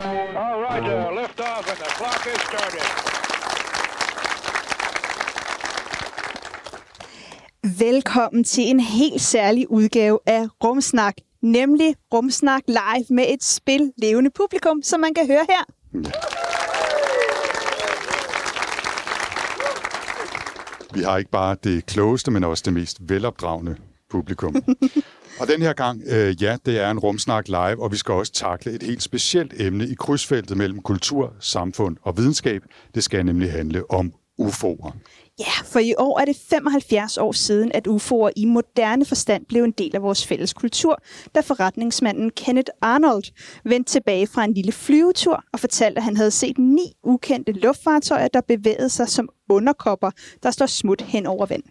All right, uh, lift off and the clock is started. Velkommen til en helt særlig udgave af Rumsnak, nemlig Rumsnak live med et spil levende publikum, som man kan høre her. Vi har ikke bare det klogeste, men også det mest velopdragende publikum. og den her gang, øh, ja, det er en rumsnak live, og vi skal også takle et helt specielt emne i krydsfeltet mellem kultur, samfund og videnskab. Det skal nemlig handle om UFO'er. Ja, for i år er det 75 år siden, at UFO'er i moderne forstand blev en del af vores fælles kultur, da forretningsmanden Kenneth Arnold vendte tilbage fra en lille flyvetur og fortalte, at han havde set ni ukendte luftfartøjer, der bevægede sig som underkopper, der står smut hen over vand.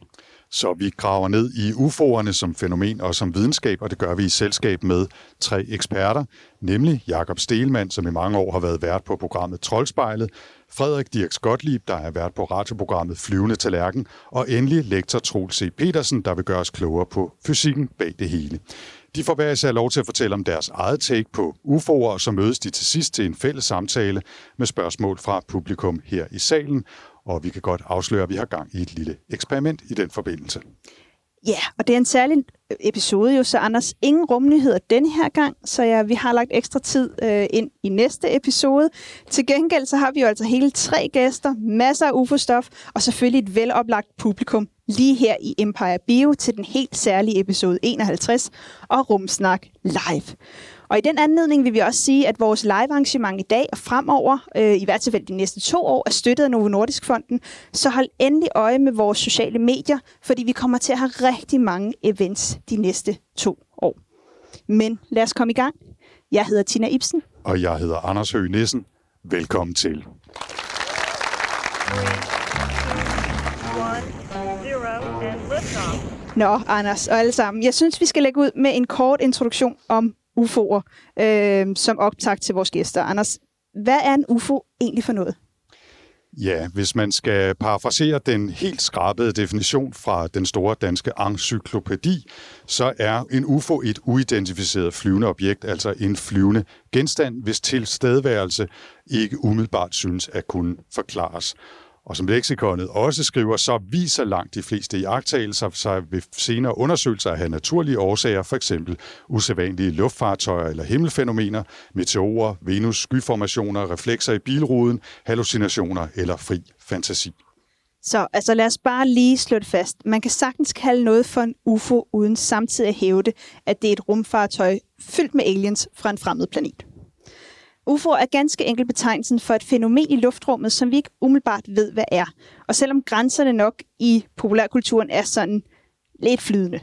Så vi graver ned i UFO'erne som fænomen og som videnskab, og det gør vi i selskab med tre eksperter, nemlig Jakob Stelmann, som i mange år har været vært på programmet Troldspejlet, Frederik Dirks Gottlieb, der har været på radioprogrammet Flyvende Tallerken, og endelig lektor Troel C. Petersen, der vil gøre os klogere på fysikken bag det hele. De får hver især lov til at fortælle om deres eget take på UFO'er, og så mødes de til sidst til en fælles samtale med spørgsmål fra publikum her i salen, og vi kan godt afsløre, at vi har gang i et lille eksperiment i den forbindelse. Ja, og det er en særlig episode jo, så Anders, ingen rumnyheder denne her gang, så ja, vi har lagt ekstra tid øh, ind i næste episode. Til gengæld så har vi jo altså hele tre gæster, masser af UFO-stof, og selvfølgelig et veloplagt publikum lige her i Empire Bio til den helt særlige episode 51 og Rumsnak Live. Og i den anledning vil vi også sige, at vores live-arrangement i dag og fremover, øh, i hvert fald de næste to år, er støttet af Novo Nordisk Fonden. Så hold endelig øje med vores sociale medier, fordi vi kommer til at have rigtig mange events de næste to år. Men lad os komme i gang. Jeg hedder Tina Ibsen. Og jeg hedder Anders Høgh Nissen. Velkommen til. Nå, Anders og alle sammen. Jeg synes, vi skal lægge ud med en kort introduktion om UFO'er, øh, som optakt til vores gæster. Anders, hvad er en UFO egentlig for noget? Ja, hvis man skal parafrasere den helt skrabede definition fra den store danske encyklopædi, så er en UFO et uidentificeret flyvende objekt, altså en flyvende genstand, hvis tilstedeværelse ikke umiddelbart synes at kunne forklares. Og som leksikonet også skriver, så viser langt de fleste iagttagelser sig ved senere undersøgelser at have naturlige årsager, for eksempel usædvanlige luftfartøjer eller himmelfænomener, meteorer, Venus, skyformationer, reflekser i bilruden, hallucinationer eller fri fantasi. Så altså lad os bare lige slå det fast. Man kan sagtens kalde noget for en UFO, uden samtidig at hævde, at det er et rumfartøj fyldt med aliens fra en fremmed planet. UFO er ganske enkelt betegnelsen for et fænomen i luftrummet, som vi ikke umiddelbart ved, hvad er. Og selvom grænserne nok i populærkulturen er sådan lidt flydende.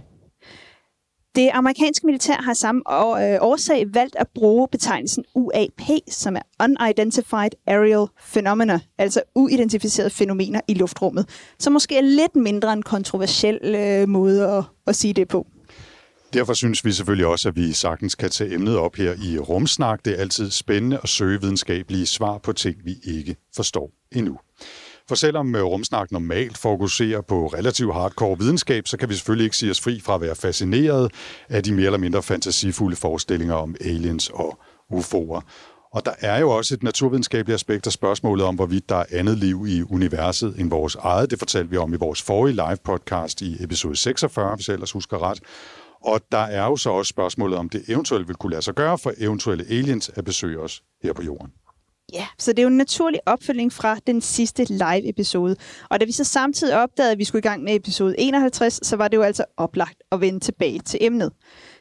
Det amerikanske militær har samme øh, årsag valgt at bruge betegnelsen UAP, som er Unidentified Aerial Phenomena, altså uidentificerede fænomener i luftrummet, som måske er lidt mindre en kontroversiel øh, måde at, at sige det på. Derfor synes vi selvfølgelig også, at vi sagtens kan tage emnet op her i Rumsnak. Det er altid spændende at søge videnskabelige svar på ting, vi ikke forstår endnu. For selvom øh, Rumsnak normalt fokuserer på relativt hardcore videnskab, så kan vi selvfølgelig ikke sige os fri fra at være fascineret af de mere eller mindre fantasifulde forestillinger om aliens og UFO'er. Og der er jo også et naturvidenskabeligt aspekt af spørgsmålet om, hvorvidt der er andet liv i universet end vores eget. Det fortalte vi om i vores forrige live podcast i episode 46, hvis jeg ellers husker ret. Og der er jo så også spørgsmålet, om det eventuelt vil kunne lade sig gøre for eventuelle aliens at besøge os her på jorden. Ja, så det er jo en naturlig opfølging fra den sidste live-episode. Og da vi så samtidig opdagede, at vi skulle i gang med episode 51, så var det jo altså oplagt at vende tilbage til emnet.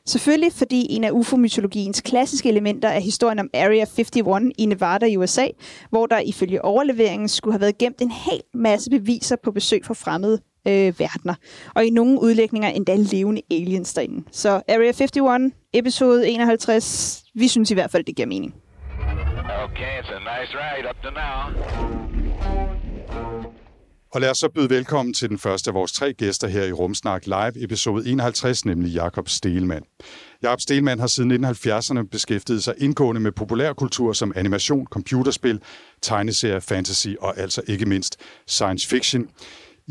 Selvfølgelig fordi en af UFO-mytologiens klassiske elementer er historien om Area 51 i Nevada i USA, hvor der ifølge overleveringen skulle have været gemt en hel masse beviser på besøg fra fremmede øh, verdener. Og i nogle udlægninger endda levende aliens derinde. Så Area 51, episode 51, vi synes i hvert fald, det giver mening. Okay, it's a nice ride up to now. Og lad os så byde velkommen til den første af vores tre gæster her i Rumsnak Live, episode 51, nemlig Jakob Stelmann. Jakob Stelmann har siden 1970'erne beskæftiget sig indgående med populærkultur som animation, computerspil, tegneserie, fantasy og altså ikke mindst science fiction.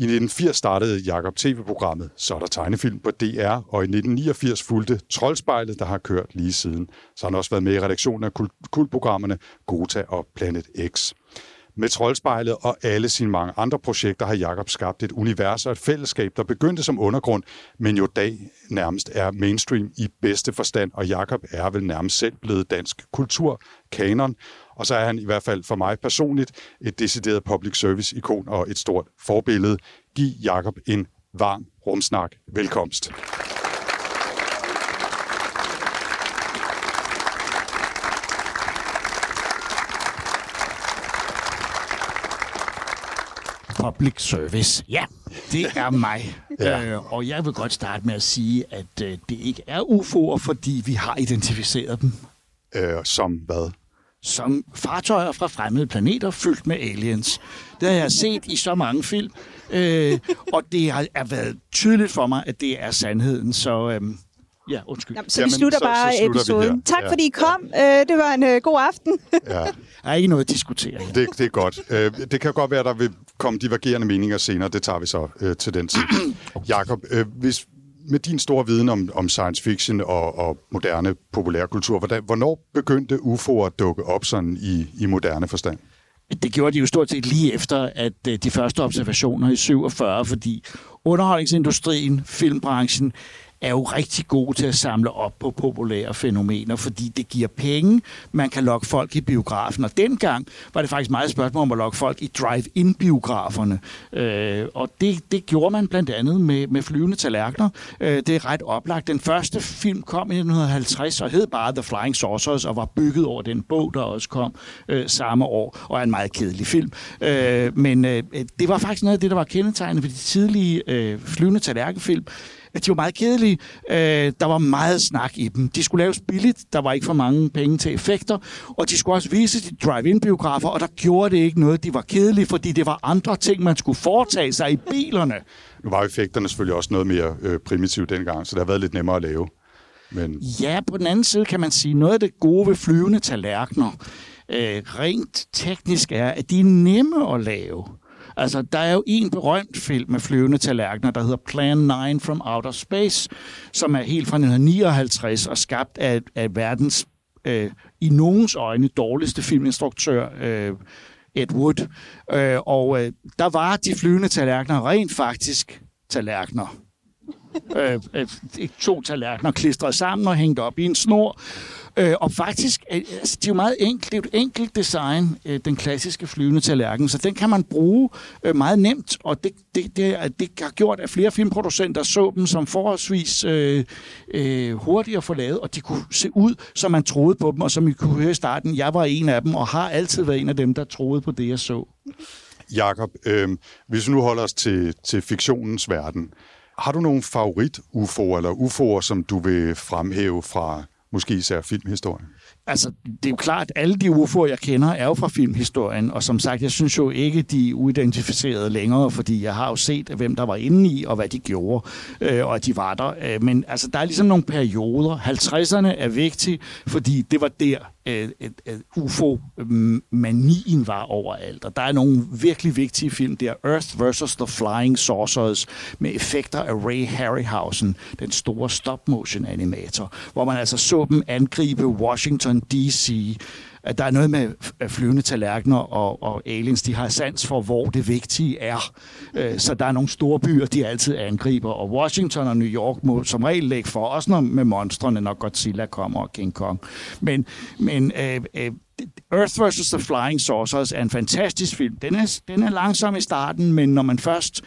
I 1980 startede Jakob tv-programmet Så er der tegnefilm på DR, og i 1989 fulgte Troldspejlet, der har kørt lige siden. Så har han også været med i redaktionen af kultprogrammerne Gota og Planet X. Med Troldspejlet og alle sine mange andre projekter har Jakob skabt et univers og et fællesskab, der begyndte som undergrund, men jo dag nærmest er mainstream i bedste forstand, og Jakob er vel nærmest selv blevet dansk kulturkanon, og så er han i hvert fald for mig personligt et decideret public service-ikon og et stort forbillede. Giv Jakob en varm rumsnak velkomst. Public service. Ja, det er mig. ja. øh, og jeg vil godt starte med at sige, at øh, det ikke er UFO'er, fordi vi har identificeret dem. Øh, som hvad? Som fartøjer fra fremmede planeter fyldt med aliens. Det har jeg set i så mange film, øh, og det har er været tydeligt for mig, at det er sandheden. Så... Øh, Ja, undskyld. Jamen, så Jamen, vi slutter så, bare så slutter episoden. Tak ja. fordi I kom. Uh, det var en uh, god aften. ja. Der er ikke noget at diskutere. Det, det er godt. Uh, det kan godt være, at der vil komme divergerende meninger senere. Det tager vi så uh, til den tid. Jakob, uh, hvis, med din store viden om, om science fiction og, og moderne populærkultur, hvordan, hvornår begyndte UFO'er at dukke op sådan i, i moderne forstand? Det gjorde de jo stort set lige efter, at de første observationer i 47, fordi underholdningsindustrien, filmbranchen, er jo rigtig god til at samle op på populære fænomener, fordi det giver penge, man kan lokke folk i biografen. Og dengang var det faktisk meget spørgsmål om at lokke folk i drive-in-biograferne. Øh, og det, det gjorde man blandt andet med, med flyvende tallerkener. Øh, det er ret oplagt. Den første film kom i 1950 og hed bare The Flying Saucers og var bygget over den bog, der også kom øh, samme år, og er en meget kedelig film. Øh, men øh, det var faktisk noget af det, der var kendetegnet ved de tidlige øh, flyvende tallerkenfilm at de var meget kedelige. Øh, der var meget snak i dem. De skulle laves billigt, der var ikke for mange penge til effekter, og de skulle også vise de drive-in-biografer, og der gjorde det ikke noget. De var kedelige, fordi det var andre ting, man skulle foretage sig i bilerne. Nu var effekterne selvfølgelig også noget mere øh, primitivt dengang, så det har været lidt nemmere at lave. Men... Ja, på den anden side kan man sige, noget af det gode ved flyvende tallerkener, øh, rent teknisk er, at de er nemme at lave. Altså, der er jo en berømt film med flyvende tallerkener, der hedder Plan 9 from Outer Space, som er helt fra 1959 og skabt af, af verdens, øh, i nogens øjne, dårligste filminstruktør, øh, Ed Wood. Øh, og øh, der var de flyvende tallerkener rent faktisk tallerkener. øh, øh, to tallerkener klistret sammen og hængt op i en snor. Øh, og faktisk, øh, altså, det er jo meget enkelt. Det er jo et enkelt design, øh, den klassiske flyvende tallerken, så den kan man bruge øh, meget nemt, og det, det, det, det har gjort, at flere filmproducenter så dem som forholdsvis øh, øh, hurtigt at få lavet, og de kunne se ud, som man troede på dem, og som I kunne høre i starten, jeg var en af dem, og har altid været en af dem, der troede på det, jeg så. Jakob, øh, hvis vi nu holder os til, til fiktionens verden, har du nogen favorit UFO eller UFO'er, som du vil fremhæve fra måske især filmhistorien? Altså, det er jo klart, at alle de UFO'er, jeg kender, er jo fra filmhistorien, og som sagt, jeg synes jo ikke, de er uidentificerede længere, fordi jeg har jo set, hvem der var inde i, og hvad de gjorde, øh, og at de var der. Øh, men altså, der er ligesom nogle perioder. 50'erne er vigtige, fordi det var der, øh, UFO-manien mm, var overalt. Og der er nogle virkelig vigtige film der. Earth vs. The Flying Saucers med effekter af Ray Harryhausen, den store stop-motion animator, hvor man altså så dem angribe Washington D.C., at der er noget med øh, flyvende tallerkener og, og aliens, de har sans for, hvor det vigtige er. Øh, så der er nogle store byer, de altid angriber, og Washington og New York må som regel lægge for, også når med monstrene, når Godzilla kommer og King Kong. Men, men øh, øh, Earth vs. The Flying Saucers er en fantastisk film. Den er, den er langsom i starten, men når man først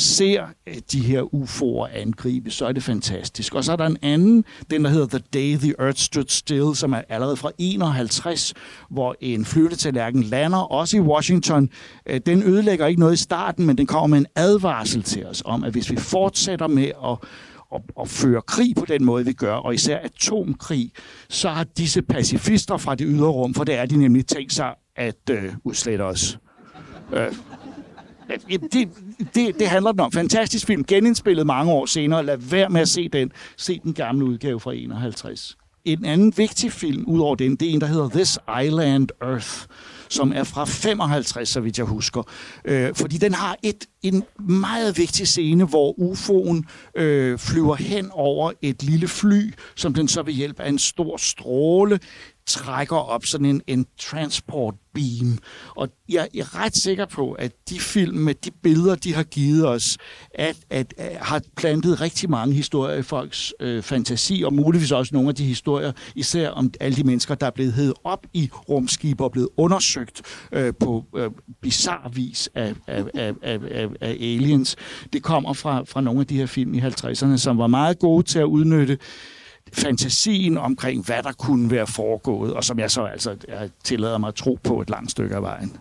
ser øh, de her UFO'er angribe, så er det fantastisk. Og så er der en anden, den der hedder The Day the Earth Stood Still, som er allerede fra 51, hvor en flyvetallerken lander, også i Washington. Øh, den ødelægger ikke noget i starten, men den kommer med en advarsel til os om, at hvis vi fortsætter med at at, føre krig på den måde, vi gør, og især atomkrig, så har disse pacifister fra det ydre rum, for det er de nemlig tænkt sig at øh, udslette os. Øh, det, det, det handler den om. Fantastisk film, genindspillet mange år senere. Lad være med at se den. Se den gamle udgave fra 51. En anden vigtig film, udover den, det er en, der hedder This Island Earth, som er fra 55, så vidt jeg husker. Øh, fordi den har et, en meget vigtig scene, hvor UFO'en øh, flyver hen over et lille fly, som den så ved hjælp af en stor stråle trækker op sådan en, en transport beam. Og jeg er ret sikker på, at de film med de billeder, de har givet os, at, at, at har plantet rigtig mange historier i folks øh, fantasi, og muligvis også nogle af de historier, især om alle de mennesker, der er blevet heddet op i rumskib og blevet undersøgt øh, på øh, bizarre vis af, af, af, af, af, af aliens. Det kommer fra, fra nogle af de her film i 50'erne, som var meget gode til at udnytte fantasien omkring, hvad der kunne være foregået, og som jeg så altså jeg tillader mig at tro på et langt stykke af vejen.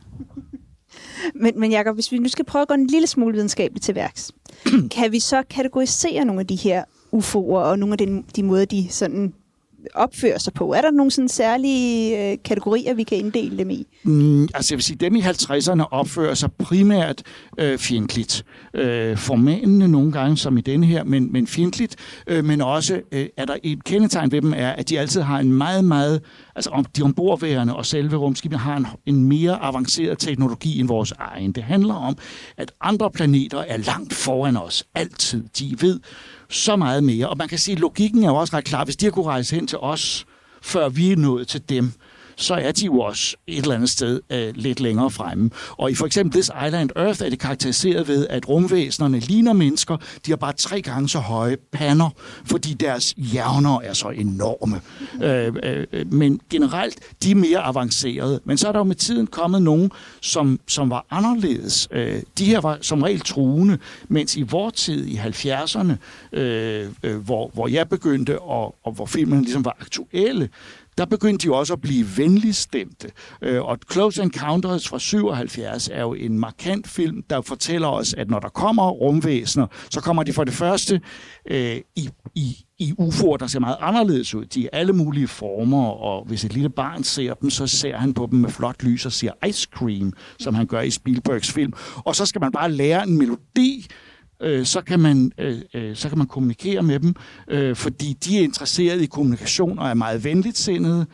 Men, men Jacob, hvis vi nu skal prøve at gå en lille smule videnskabeligt til værks, kan vi så kategorisere nogle af de her UFO'er og nogle af de, de måder, de sådan opfører sig på? Er der nogle sådan særlige øh, kategorier, vi kan inddele dem i? Mm, altså jeg vil sige, dem i 50'erne opfører sig primært øh, fjendtligt. Øh, formanende nogle gange, som i denne her, men, men fjendtligt. Øh, men også øh, er der et kendetegn ved dem, er, at de altid har en meget, meget, altså om de ombordværende og selve rumskibene har en, en mere avanceret teknologi end vores egen. Det handler om, at andre planeter er langt foran os, altid. De ved så meget mere. Og man kan sige, at logikken er jo også ret klar. Hvis de har kunne rejse hen til os, før vi er nået til dem, så er de jo også et eller andet sted uh, lidt længere fremme. Og i for eksempel This Island Earth er det karakteriseret ved, at rumvæsenerne ligner mennesker. De har bare tre gange så høje pander, fordi deres hjerner er så enorme. Uh, uh, men generelt, de er mere avancerede. Men så er der jo med tiden kommet nogen, som, som var anderledes. Uh, de her var som regel truende, mens i vor tid, i 70'erne, uh, uh, hvor, hvor jeg begyndte, og, og hvor filmene ligesom var aktuelle, der begyndte de også at blive venligstemte. Øh, og Close Encounters fra 77 er jo en markant film, der fortæller os, at når der kommer rumvæsener, så kommer de for det første øh, i, i, i UFO'er, der ser meget anderledes ud. De er alle mulige former, og hvis et lille barn ser dem, så ser han på dem med flot lys og siger ice cream, som han gør i Spielbergs film. Og så skal man bare lære en melodi, øh, så, kan man, øh, øh, så kan man kommunikere med dem, øh, fordi de er interesserede i kommunikation og er meget venligt sindede.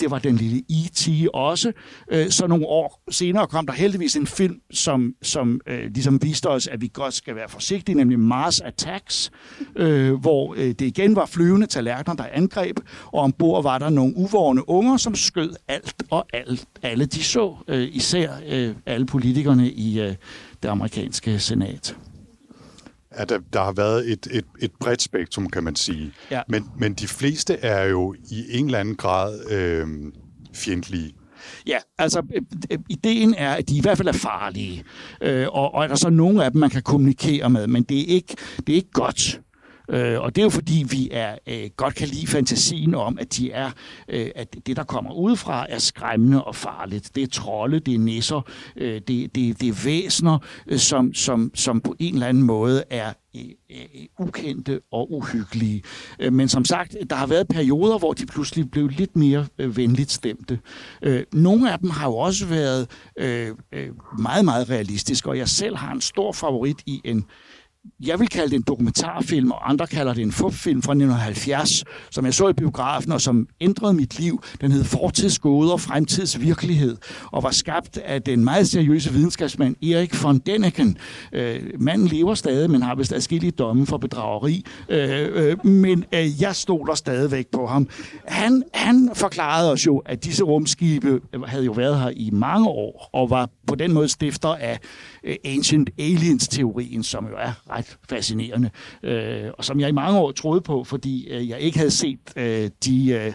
Det var den lille E.T. også. Øh, så nogle år senere kom der heldigvis en film, som, som øh, ligesom viste os, at vi godt skal være forsigtige, nemlig Mars Attacks, øh, hvor øh, det igen var flyvende tallerkener, der angreb, og ombord var der nogle uvågne unger, som skød alt og alt, alle de så, øh, især øh, alle politikerne i øh, det amerikanske senat at der, har været et, et, et bredt spektrum, kan man sige. Ja. Men, men de fleste er jo i en eller anden grad øh, fjendtlige. Ja, altså øh, øh, ideen er, at de i hvert fald er farlige, øh, og, og er der så nogle af dem, man kan kommunikere med, men det er ikke, det er ikke godt. Øh, og det er jo fordi, vi er øh, godt kan lide fantasien om, at de er, øh, at det, der kommer udefra, er skræmmende og farligt. Det er trolde, det er nisser, øh, det, det, det er væsner, øh, som, som, som på en eller anden måde er øh, øh, ukendte og uhyggelige. Øh, men som sagt, der har været perioder, hvor de pludselig blev lidt mere venligt stemte. Øh, Nogle af dem har jo også været meget, meget realistiske, og jeg selv har en stor favorit i en jeg vil kalde det en dokumentarfilm, og andre kalder det en fupfilm fra 1970, som jeg så i biografen, og som ændrede mit liv. Den hed Fortidsgåder og Fremtids Virkelighed, og var skabt af den meget seriøse videnskabsmand Erik von Däniken. Øh, manden lever stadig, men har vist adskillige domme for bedrageri, øh, øh, men øh, jeg stoler stadigvæk på ham. Han, han forklarede os jo, at disse rumskibe øh, havde jo været her i mange år, og var på den måde stifter af Øh, ancient Aliens-teorien, som jo er ret fascinerende, øh, og som jeg i mange år troede på, fordi øh, jeg ikke havde set øh, de øh,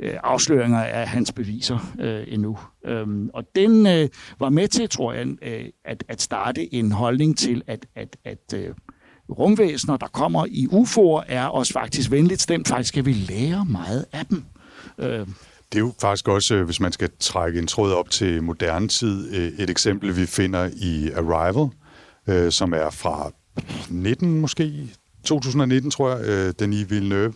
øh, afsløringer af hans beviser øh, endnu. Øhm, og den øh, var med til, tror jeg, øh, at, at starte en holdning til, at, at, at øh, rumvæsener, der kommer i UFO'er, er os faktisk venligt stemt. Faktisk skal vi lære meget af dem. Øh, det er jo faktisk også, øh, hvis man skal trække en tråd op til moderne tid, øh, et eksempel, vi finder i Arrival, øh, som er fra 19 måske, 2019 tror jeg, Denis Villeneuve,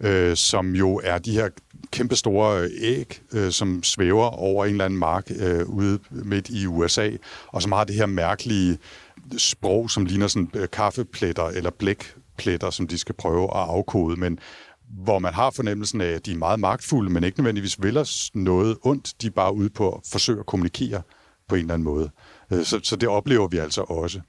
øh, som jo er de her kæmpe store æg, øh, som svæver over en eller anden mark øh, ude midt i USA, og som har det her mærkelige sprog, som ligner sådan øh, kaffepletter eller blækpletter, som de skal prøve at afkode, men hvor man har fornemmelsen af, at de er meget magtfulde, men ikke nødvendigvis vil os noget ondt. De er bare ude på at forsøge at kommunikere på en eller anden måde. Øh, så, så det oplever vi altså også.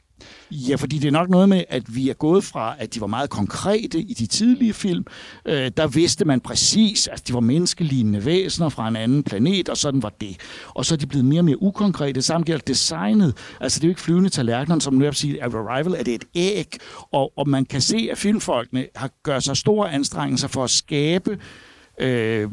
Ja, fordi det er nok noget med, at vi er gået fra, at de var meget konkrete i de tidlige film. Øh, der vidste man præcis, at de var menneskelignende væsener fra en anden planet, og sådan var det. Og så er de blevet mere og mere ukonkrete. Samt gælder designet. Altså, det er jo ikke flyvende tallerkener, som nu jeg sige, at Arrival er det et æg. Og, og man kan se, at filmfolkene har gør sig store anstrengelser for at skabe øh,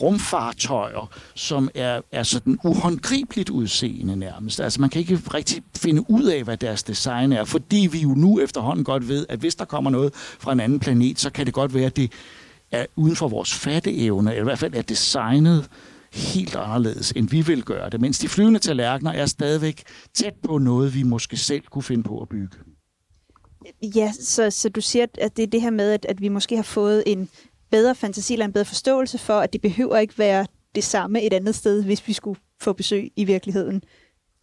rumfartøjer, som er, er sådan uhåndgribeligt udseende nærmest. Altså man kan ikke rigtig finde ud af, hvad deres design er, fordi vi jo nu efterhånden godt ved, at hvis der kommer noget fra en anden planet, så kan det godt være, at det er uden for vores fatteevne, eller i hvert fald er designet helt anderledes, end vi vil gøre det, mens de flyvende tallerkener er stadigvæk tæt på noget, vi måske selv kunne finde på at bygge. Ja, så, så du siger, at det er det her med, at, at vi måske har fået en bedre fantasi eller en bedre forståelse for, at det behøver ikke være det samme et andet sted, hvis vi skulle få besøg i virkeligheden.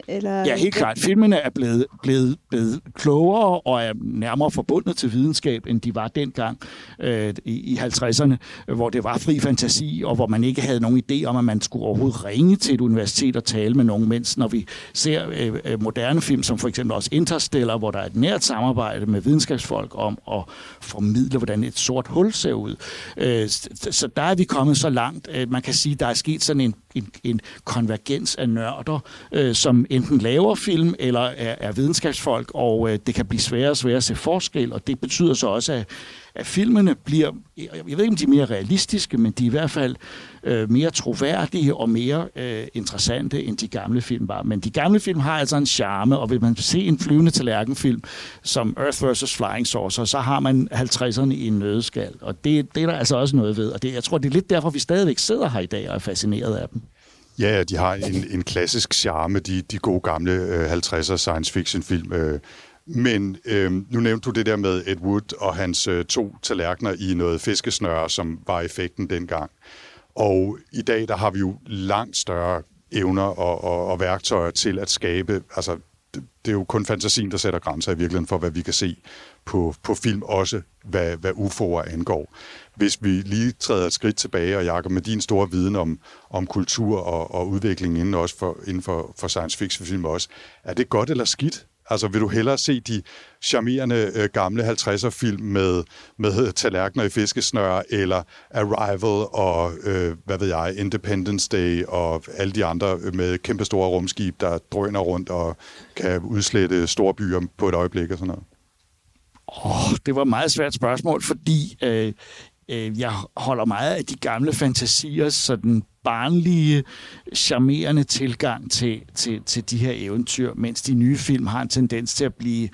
Eller, Ja, helt klart. Filmene er blevet, blevet, blevet klogere og er nærmere forbundet til videnskab, end de var dengang øh, i, i 50'erne, hvor det var fri fantasi, og hvor man ikke havde nogen idé om, at man skulle overhovedet ringe til et universitet og tale med nogen, mens når vi ser øh, øh, moderne film, som for eksempel også Interstellar, hvor der er et nært samarbejde med videnskabsfolk om at formidle, hvordan et sort hul ser ud. Øh, så, der er vi kommet så langt. Øh, man kan sige, der er sket sådan en, en, en konvergens af nørder, øh, som enten laver film eller er, er videnskabsfolk, og øh, det kan blive sværere og sværere at se forskel, og det betyder så også, at, at filmene bliver, jeg ved ikke om de er mere realistiske, men de er i hvert fald øh, mere troværdige og mere øh, interessante, end de gamle film var. Men de gamle film har altså en charme, og vil man se en flyvende tallerkenfilm som Earth vs. Flying Saucer, så har man 50'erne i en nødskal, og det, det er der altså også noget ved, og det, jeg tror, det er lidt derfor, vi stadigvæk sidder her i dag og er fascineret af dem. Ja, de har en, en klassisk charme, de, de gode gamle øh, 50'er science fiction film. Øh. Men øh, nu nævnte du det der med Ed Wood og hans øh, to tallerkener i noget fiskesnøre, som var effekten dengang. Og i dag, der har vi jo langt større evner og, og, og værktøjer til at skabe, altså det, det er jo kun fantasien, der sætter grænser i virkeligheden for, hvad vi kan se på, på film, også hvad, hvad UFO'er angår. Hvis vi lige træder et skridt tilbage, og Jacob, med din store viden om, om kultur og, og udvikling inden, også for, inden for, for science fiction film også, er det godt eller skidt? Altså vil du hellere se de charmerende øh, gamle 50'er film med, med tallerkener i fiskesnør, eller Arrival og, øh, hvad ved jeg, Independence Day og alle de andre med kæmpe store rumskib, der drøner rundt og kan udslette store byer på et øjeblik og sådan noget? Oh, det var et meget svært spørgsmål, fordi øh, øh, jeg holder meget af de gamle fantasier, sådan barnlige, charmerende tilgang til, til, til de her eventyr, mens de nye film har en tendens til at blive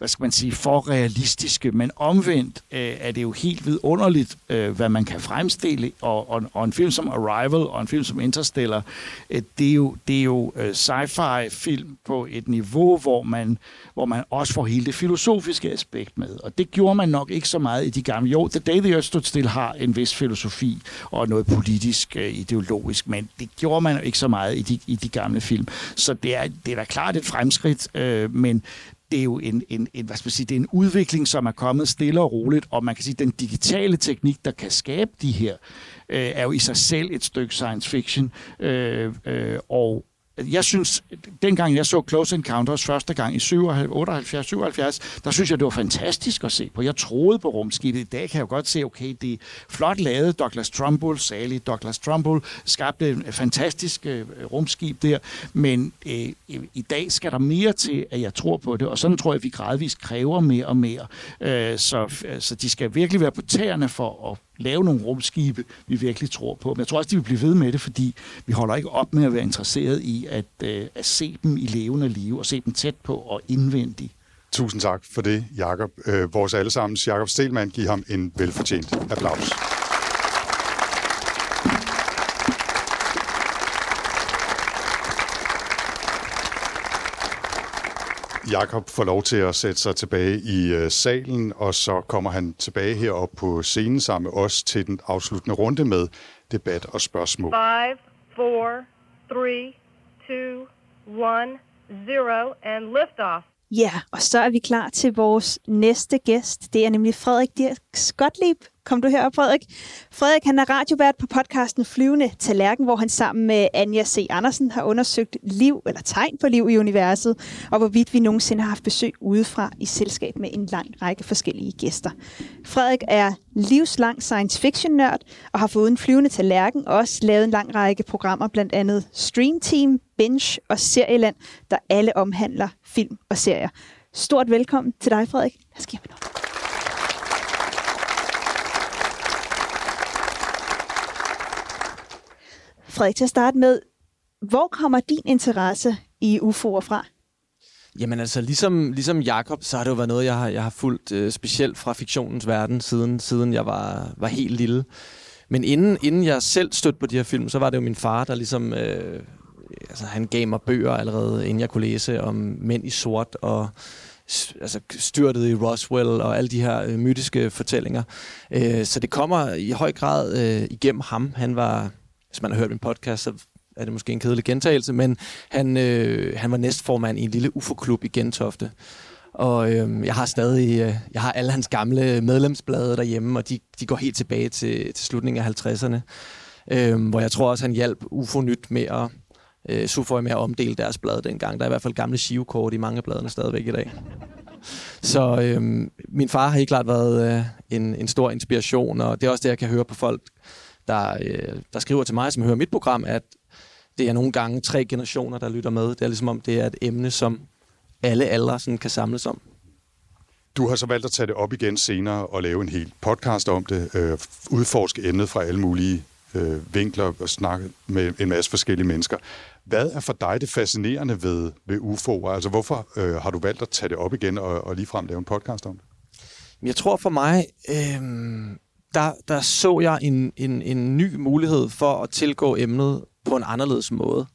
hvad skal man sige, for realistiske, men omvendt øh, er det jo helt vidunderligt, øh, hvad man kan fremstille, og, og, og en film som Arrival og en film som Interstellar, øh, det er jo, det er jo øh, sci-fi film på et niveau, hvor man, hvor man også får hele det filosofiske aspekt med, og det gjorde man nok ikke så meget i de gamle. Jo, The Day the Earth Stood Still har en vis filosofi og noget politisk, øh, ideologisk, men det gjorde man jo ikke så meget i de, i de gamle film. Så det er, det er da klart et fremskridt, øh, men det er jo en, en, en, hvad skal man sige, det er en udvikling, som er kommet stille og roligt, og man kan sige, at den digitale teknik, der kan skabe de her, øh, er jo i sig selv et stykke science fiction, øh, øh, og jeg synes, dengang jeg så Close Encounters første gang i 78-77, der synes jeg, det var fantastisk at se på. Jeg troede på rumskibet. I dag kan jeg jo godt se, okay, det er flot lavet. Douglas Trumbull, salig Douglas Trumbull, skabte et fantastisk øh, rumskib der. Men øh, i dag skal der mere til, at jeg tror på det. Og sådan tror jeg, at vi gradvist kræver mere og mere. Øh, så, øh, så de skal virkelig være på tæerne for at lave nogle rumskibe, vi virkelig tror på. Men jeg tror også, de vil blive ved med det, fordi vi holder ikke op med at være interesseret i at, øh, at se dem i levende liv, og se dem tæt på og indvendigt. Tusind tak for det, Jakob. Øh, vores allesammens Jakob Stelmann giv ham en velfortjent applaus. Jakob får lov til at sætte sig tilbage i øh, salen, og så kommer han tilbage herop på scenen sammen med os til den afsluttende runde med debat og spørgsmål. Five, four, three, two, one, zero, and liftoff. Ja, og så er vi klar til vores næste gæst. Det er nemlig Frederik Dirk Skotlieb. Kom du herop, Frederik? Frederik han er radiovært på podcasten Flyvende Tallerken, hvor han sammen med Anja C. Andersen har undersøgt liv eller tegn på liv i universet, og hvorvidt vi nogensinde har haft besøg udefra i selskab med en lang række forskellige gæster. Frederik er livslang science fiction nørd og har fået en flyvende tallerken og også lavet en lang række programmer, blandt andet Stream Team, Binge og Serieland, der alle omhandler film og serier. Stort velkommen til dig, Frederik. Lad os give ham en hånd. Frederik, til at starte med, hvor kommer din interesse i UFO'er fra? Jamen altså, ligesom, ligesom Jakob, så har det jo været noget, jeg har, jeg har fulgt øh, specielt fra fiktionens verden, siden, siden jeg var, var helt lille. Men inden, inden jeg selv stødte på de her film, så var det jo min far, der ligesom... Øh, altså, han gav mig bøger allerede, inden jeg kunne læse om mænd i sort og altså, styrtet i Roswell og alle de her øh, mytiske fortællinger. Øh, så det kommer i høj grad øh, igennem ham. Han var, hvis man har hørt min podcast, så er det måske en kedelig gentagelse, men han, øh, han var næstformand i en lille UFO-klub i Gentofte. Og øh, jeg har stadig øh, jeg har alle hans gamle medlemsblade derhjemme, og de, de går helt tilbage til, til slutningen af 50'erne. Øh, hvor jeg tror også, han hjalp UFO Nyt med at øh, Sufoy med at omdele deres blad dengang. Der er i hvert fald gamle shivkort i mange af bladene stadigvæk i dag. Så øh, min far har helt klart været øh, en, en stor inspiration, og det er også det, jeg kan høre på folk, der, øh, der skriver til mig, som hører mit program, at det er nogle gange tre generationer, der lytter med. Det er ligesom om, det er et emne, som alle aldre sådan kan samles om. Du har så valgt at tage det op igen senere og lave en hel podcast om det, øh, udforske emnet fra alle mulige øh, vinkler og snakke med en masse forskellige mennesker. Hvad er for dig det fascinerende ved, ved UFO'er? Altså hvorfor øh, har du valgt at tage det op igen og, og ligefrem lave en podcast om det? Jeg tror for mig, øh, der, der så jeg en, en, en ny mulighed for at tilgå emnet på en anderledes måde.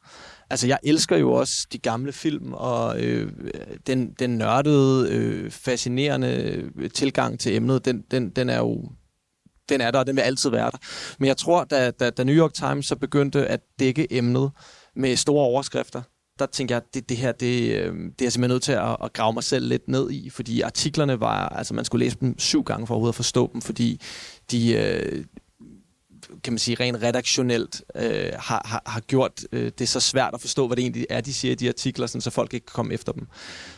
Altså, jeg elsker jo også de gamle film, og øh, den, den nørdede, øh, fascinerende øh, tilgang til emnet, den, den, den er jo den er der, og den vil altid være der. Men jeg tror, da, da, da New York Times så begyndte at dække emnet med store overskrifter, der tænkte jeg, at det, det her, det, øh, det er jeg simpelthen nødt til at, at grave mig selv lidt ned i, fordi artiklerne var, altså man skulle læse dem syv gange for overhovedet at forstå dem, fordi de, øh, kan man sige, rent redaktionelt øh, har, har, har gjort øh, det så svært at forstå, hvad det egentlig er, de siger i de artikler, sådan, så folk ikke kan komme efter dem.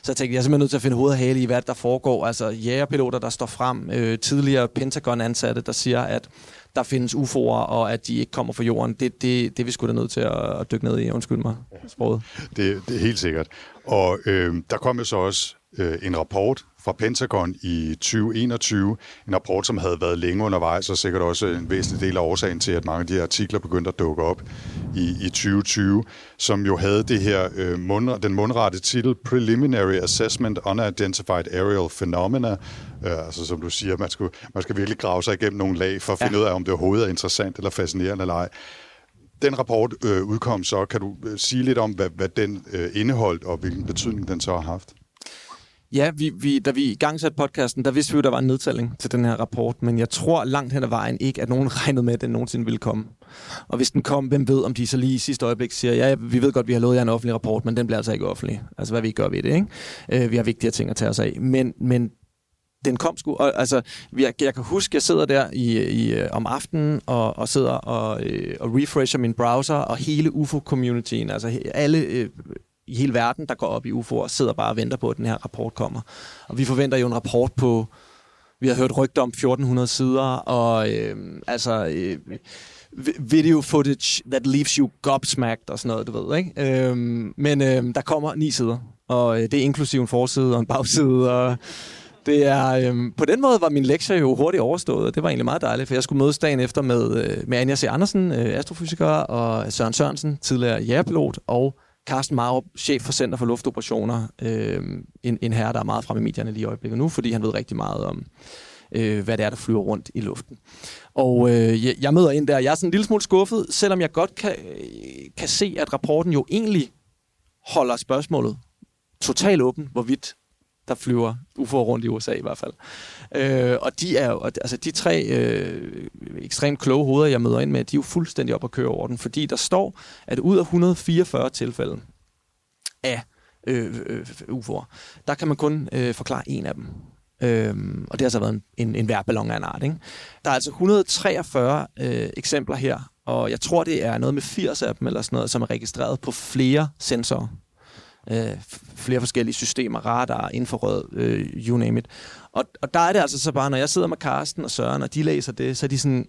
Så jeg tænkte, jeg er simpelthen nødt til at finde hoved og hale i, hvad der foregår. Altså jægerpiloter, der står frem, øh, tidligere Pentagon-ansatte, der siger, at der findes UFO'er, og at de ikke kommer fra jorden. Det, det, det er vi sgu da nødt til at, at dykke ned i. Undskyld mig, sproget. Det, det er helt sikkert. Og øh, der kom jo så også øh, en rapport fra Pentagon i 2021. En rapport, som havde været længe undervejs, og sikkert også en væsentlig del af årsagen til, at mange af de her artikler begyndte at dukke op i, i 2020, som jo havde det her øh, mund, den mundrette titel Preliminary Assessment Unidentified Aerial Phenomena. Øh, altså som du siger, man skal, man skal virkelig grave sig igennem nogle lag for at finde ja. ud af, om det overhovedet er interessant eller fascinerende eller ej. Den rapport øh, udkom så. Kan du øh, sige lidt om, hvad, hvad den øh, indeholdt, og hvilken betydning den så har haft? Ja, vi, vi, da vi i gang satte podcasten, der vidste vi jo, der var en nedtælling til den her rapport, men jeg tror langt hen ad vejen ikke, at nogen regnede med, at den nogensinde ville komme. Og hvis den kom, hvem ved, om de så lige i sidste øjeblik siger, ja, vi ved godt, vi har lovet jer en offentlig rapport, men den bliver altså ikke offentlig. Altså, hvad vi gør ved det, ikke? Øh, vi har vigtigere ting at tage os af. Men, men den kom sgu, og altså, jeg, jeg kan huske, jeg sidder der i, i, øh, om aftenen og, og sidder og, øh, og refresher min browser, og hele UFO-communityen, altså alle øh, i hele verden, der går op i UFO'er, sidder bare og venter på, at den her rapport kommer. Og vi forventer jo en rapport på, vi har hørt rygter om 1400 sider, og øh, altså øh, video footage that leaves you gobsmacked og sådan noget, du ved, ikke? Øh, men øh, der kommer ni sider, og øh, det er inklusiv en forside og en bagside, og det er, øhm, på den måde var min lektie jo hurtigt overstået, og det var egentlig meget dejligt, for jeg skulle mødes dagen efter med, øh, med Anja C. Andersen, øh, astrofysiker, og Søren Sørensen, tidligere jægerpilot, og Carsten Marup, chef for Center for Luftoperationer, øh, en, en herre, der er meget fremme i medierne lige i øjeblikket nu, fordi han ved rigtig meget om, øh, hvad det er, der flyver rundt i luften. Og øh, jeg, jeg møder ind der, jeg er sådan en lille smule skuffet, selvom jeg godt kan, kan se, at rapporten jo egentlig holder spørgsmålet totalt åben, hvorvidt der flyver UFO'er rundt i USA i hvert fald. Øh, og de er jo, altså de tre øh, ekstremt kloge hoveder, jeg møder ind med, de er jo fuldstændig op at køre over den, fordi der står, at ud af 144 tilfælde af øh, øh, UFO'er, der kan man kun øh, forklare en af dem. Øhm, og det har så været en, en, en værballon af en art. Ikke? Der er altså 143 øh, eksempler her, og jeg tror, det er noget med 80 af dem, eller sådan noget, som er registreret på flere sensorer. Øh, flere forskellige systemer, radar, infrarød, øh, you name it. Og, og der er det altså så bare, når jeg sidder med Karsten og Søren, og de læser det, så er de sådan,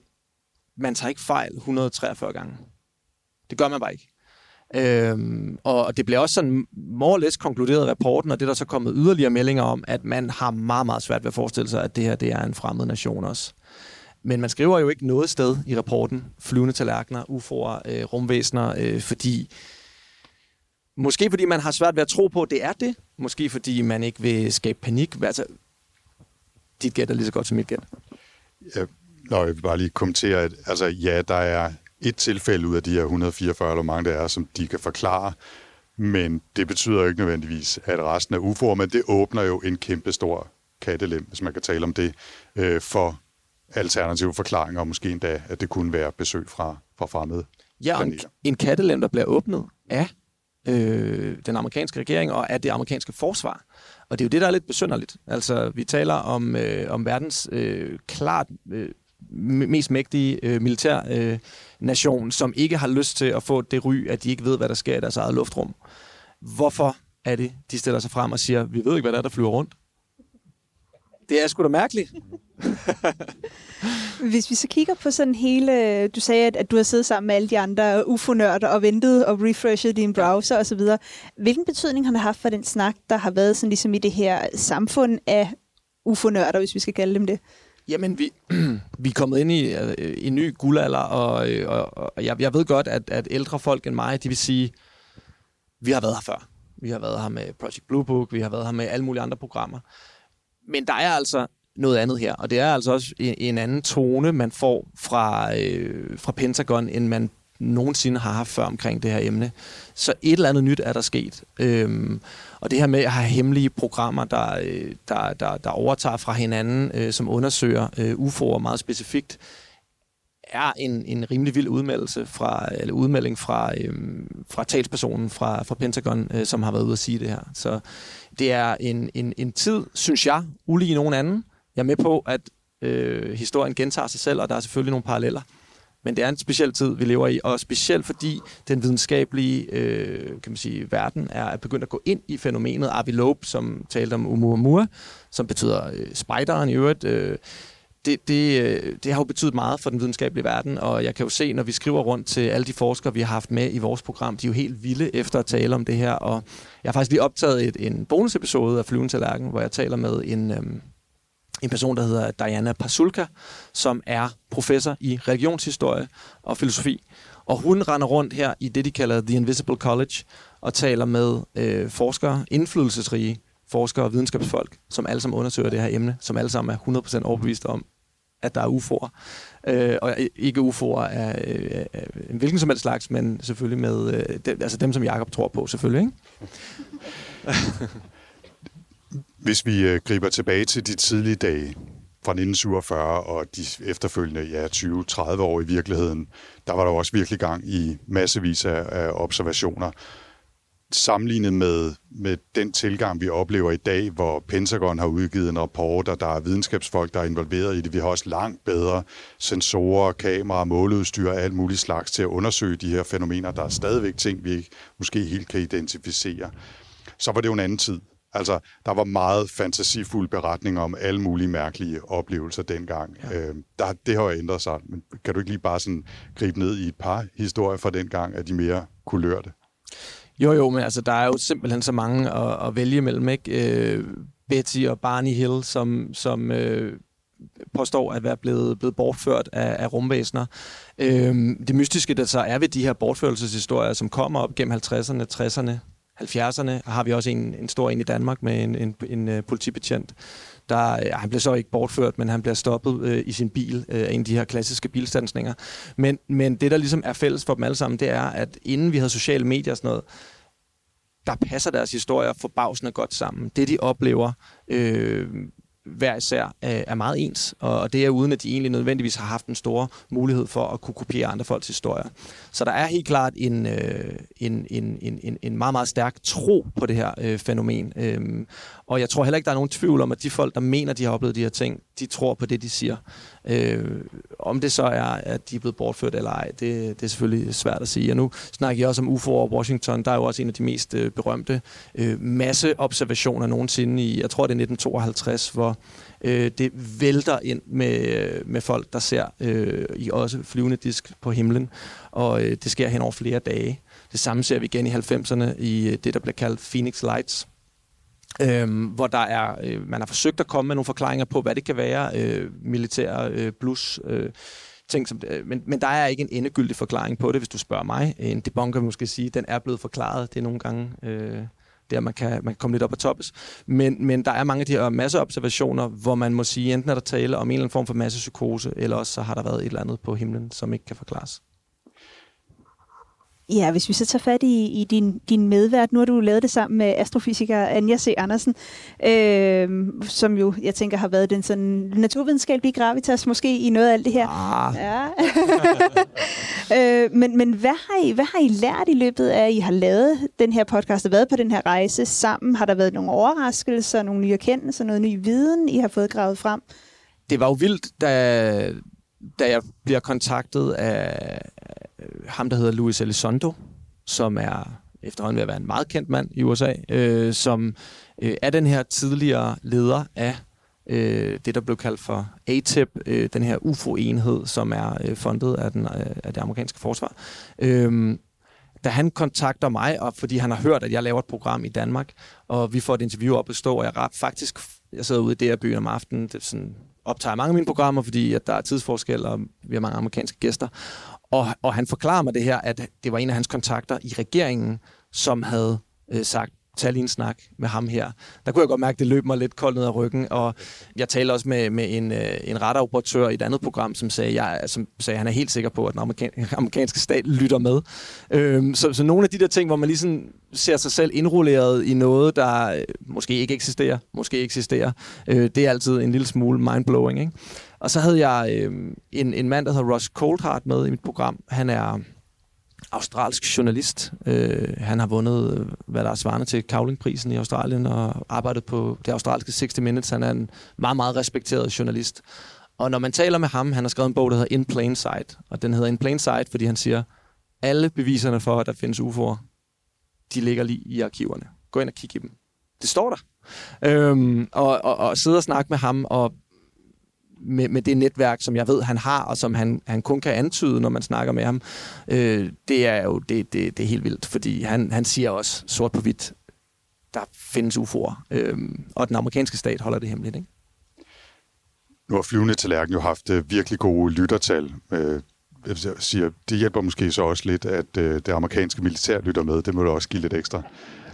man tager ikke fejl 143 gange. Det gør man bare ikke. Øhm, og det bliver også sådan more or less konkluderet i rapporten, og det er der så kommet yderligere meldinger om, at man har meget, meget svært ved at forestille sig, at det her det er en fremmed nation også. Men man skriver jo ikke noget sted i rapporten, flyvende tallerkener, UFO'er, øh, rumvæsener, øh, fordi måske fordi man har svært ved at tro på, at det er det. Måske fordi man ikke vil skabe panik. Altså, dit gæt er lige så godt som mit gæt. Ja, Nå, jeg vil bare lige kommentere, at altså, ja, der er et tilfælde ud af de her 144, eller mange der er, som de kan forklare, men det betyder jo ikke nødvendigvis, at resten er UFO'er, men det åbner jo en kæmpe stor kattelem, hvis man kan tale om det, øh, for alternative forklaringer, og måske endda, at det kunne være besøg fra, fra fremmede Ja, en, en kattelem, der bliver åbnet af øh, den amerikanske regering og af det amerikanske forsvar. Og det er jo det, der er lidt besynderligt. Altså, vi taler om, øh, om verdens øh, klart øh, mest mægtige øh, militær øh, nation, som ikke har lyst til at få det ry, at de ikke ved, hvad der sker i deres eget luftrum. Hvorfor er det, de stiller sig frem og siger, vi ved ikke, hvad der er, der flyver rundt? Det er sgu da mærkeligt. Hvis vi så kigger på sådan hele... Du sagde, at, at du har siddet sammen med alle de andre UFO-nørder og ventet og refreshet din browser osv. Hvilken betydning har det haft for den snak, der har været sådan ligesom i det her samfund af UFO-nørder, hvis vi skal kalde dem det? Jamen, vi, vi er kommet ind i øh, en ny guldalder, og, øh, og, og jeg, jeg ved godt, at, at ældre folk end mig, de vil sige, vi har været her før. Vi har været her med Project Blue Book, vi har været her med alle mulige andre programmer. Men der er altså noget andet her, og det er altså også en, anden tone, man får fra, øh, fra Pentagon, end man nogensinde har haft før omkring det her emne. Så et eller andet nyt er der sket. Øhm, og det her med at have hemmelige programmer, der, øh, der, der, der overtager fra hinanden, øh, som undersøger øh, UFO'er meget specifikt, er en, en rimelig vild udmeldelse fra, eller udmelding fra, øhm, fra talspersonen fra, fra Pentagon, øh, som har været ude at sige det her. Så det er en, en, en tid, synes jeg, ulig nogen anden. Jeg er med på, at øh, historien gentager sig selv, og der er selvfølgelig nogle paralleller. Men det er en speciel tid, vi lever i, og specielt fordi den videnskabelige øh, kan man sige, verden er begyndt at gå ind i fænomenet Avi Loeb, som talte om Oumuamua, som betyder øh, spejderen i øvrigt. Øh, det, det, øh, det har jo betydet meget for den videnskabelige verden, og jeg kan jo se, når vi skriver rundt til alle de forskere, vi har haft med i vores program, de er jo helt vilde efter at tale om det her, og jeg har faktisk lige optaget et, en bonusepisode af Flyvende Tallerken, hvor jeg taler med en, øhm, en person, der hedder Diana Pasulka, som er professor i religionshistorie og filosofi. Og hun render rundt her i det, de kalder The Invisible College, og taler med øh, forskere, indflydelsesrige forskere og videnskabsfolk, som alle sammen undersøger det her emne, som alle sammen er 100% overbevist om, at der er UFO'er. Øh, og ikke UFO'er af, øh, hvilken som helst slags, men selvfølgelig med øh, dem, altså dem, som Jakob tror på, selvfølgelig. Ikke? Hvis vi øh, griber tilbage til de tidlige dage fra 1947 og de efterfølgende ja, 20-30 år i virkeligheden, der var der også virkelig gang i massevis af, af observationer. Sammenlignet med, med den tilgang, vi oplever i dag, hvor Pentagon har udgivet en rapport, og der er videnskabsfolk, der er involveret i det. Vi har også langt bedre sensorer, kameraer, måleudstyr og alt muligt slags til at undersøge de her fænomener. Der er stadigvæk ting, vi ikke måske helt kan identificere. Så var det jo en anden tid. Altså, der var meget fantasifulde beretninger om alle mulige mærkelige oplevelser dengang. Ja. Øh, der, det har jo ændret sig, men kan du ikke lige bare sådan gribe ned i et par historier fra dengang, af de mere kulørte? Jo, jo, men altså, der er jo simpelthen så mange at, at vælge mellem, ikke? Øh, Betty og Barney Hill, som, som øh, påstår at være blevet, blevet bortført af, af rumvæsener. Øh, det mystiske, der så er ved de her bortførelseshistorier, som kommer op gennem 50'erne, 60'erne, 70'erne, har vi også en, en stor en i Danmark med en, en, en en politibetjent, der, øh, han blev så ikke bortført, men han bliver stoppet øh, i sin bil uh, af en af de her klassiske bilstandsninger. Men, men det, der ligesom er fælles for dem alle sammen, det er, at inden vi havde sociale medier og sådan noget, der passer deres historier forbavsende godt sammen. Det, de oplever, øh, hver især øh, er meget ens, og det er uden, at de egentlig nødvendigvis har haft en stor mulighed for at kunne kopiere andre folks historier. Så der er helt klart en, øh, en, en, en, en meget, meget stærk tro på det her øh, fænomen. Øhm, og jeg tror heller ikke, der er nogen tvivl om, at de folk, der mener, de har oplevet de her ting, de tror på det, de siger. Øh, om det så er, at de er blevet bortført eller ej, det, det er selvfølgelig svært at sige. Og nu snakker jeg også om UFO over Washington. Der er jo også en af de mest øh, berømte øh, masseobservationer nogensinde i, jeg tror det er 1952, hvor øh, det vælter ind med, med folk, der ser øh, i også flyvende disk på himlen. Og øh, det sker hen over flere dage. Det samme ser vi igen i 90'erne i øh, det, der bliver kaldt Phoenix Lights, Øhm, hvor der er, øh, man har forsøgt at komme med nogle forklaringer på, hvad det kan være, øh, militære øh, plus øh, ting som, øh, men, men der er ikke en endegyldig forklaring på det, hvis du spørger mig. En debunker vil måske sige, den er blevet forklaret. Det er nogle gange øh, der, man kan, man kan komme lidt op og toppes. Men, men der er mange af de her masseobservationer, hvor man må sige, enten er der tale om en eller anden form for massepsykose, eller også så har der været et eller andet på himlen, som ikke kan forklares. Ja, hvis vi så tager fat i, i din, din medvært, nu har du lavet det sammen med astrofysiker Anja C. Andersen, øh, som jo, jeg tænker, har været den sådan naturvidenskabelige gravitas måske i noget af alt det her. Ah. Ja. øh, men men hvad, har I, hvad har I lært i løbet af, at I har lavet den her podcast og været på den her rejse sammen? Har der været nogle overraskelser, nogle nye erkendelser, noget ny viden, I har fået gravet frem? Det var jo vildt, da, da jeg bliver kontaktet af ham, der hedder Luis Elizondo, som er efterhånden ved at være en meget kendt mand i USA, øh, som øh, er den her tidligere leder af øh, det, der blev kaldt for ATIP, øh, den her UFO-enhed, som er øh, fundet af, den, øh, af det amerikanske forsvar. Øh, da han kontakter mig, og fordi han har hørt, at jeg laver et program i Danmark, og vi får et interview op at stå, og jeg ret faktisk, jeg sidder ude i det her byen om aftenen, det sådan, optager mange af mine programmer, fordi at der er tidsforskel, og vi har mange amerikanske gæster. Og, og han forklarer mig det her, at det var en af hans kontakter i regeringen, som havde øh, sagt, tage lige en snak med ham her. Der kunne jeg godt mærke, at det løb mig lidt koldt ned ad ryggen, og jeg talte også med, med en, øh, en radaroperatør i et andet program, som sagde, jeg, som sagde, at han er helt sikker på, at den amerikan, amerikanske stat lytter med. Øhm, så, så nogle af de der ting, hvor man lige ser sig selv indrulleret i noget, der øh, måske ikke eksisterer, måske eksisterer, øh, det er altid en lille smule mindblowing, ikke? Og så havde jeg øh, en, en mand, der hedder Ross Coldhart med i mit program. Han er australsk journalist. Øh, han har vundet, øh, hvad der er svarende til Cowling-prisen i Australien, og arbejdet på det australske 60 Minutes. Han er en meget, meget respekteret journalist. Og når man taler med ham, han har skrevet en bog, der hedder In Plain Sight. Og den hedder In Plain Sight, fordi han siger, alle beviserne for, at der findes UFO'er, de ligger lige i arkiverne. Gå ind og kig i dem. Det står der. Øhm, og, og, og sidde og snakke med ham og med, med det netværk, som jeg ved, han har, og som han, han kun kan antyde, når man snakker med ham, øh, det er jo det, det, det er helt vildt, fordi han, han siger også sort på hvidt, der findes UFO'er, øh, og den amerikanske stat holder det hemmeligt. Ikke? Nu har flyvende tallerken jo haft øh, virkelig gode lyttertal. Øh, jeg siger, det hjælper måske så også lidt, at øh, det amerikanske militær lytter med. Det må du også give lidt ekstra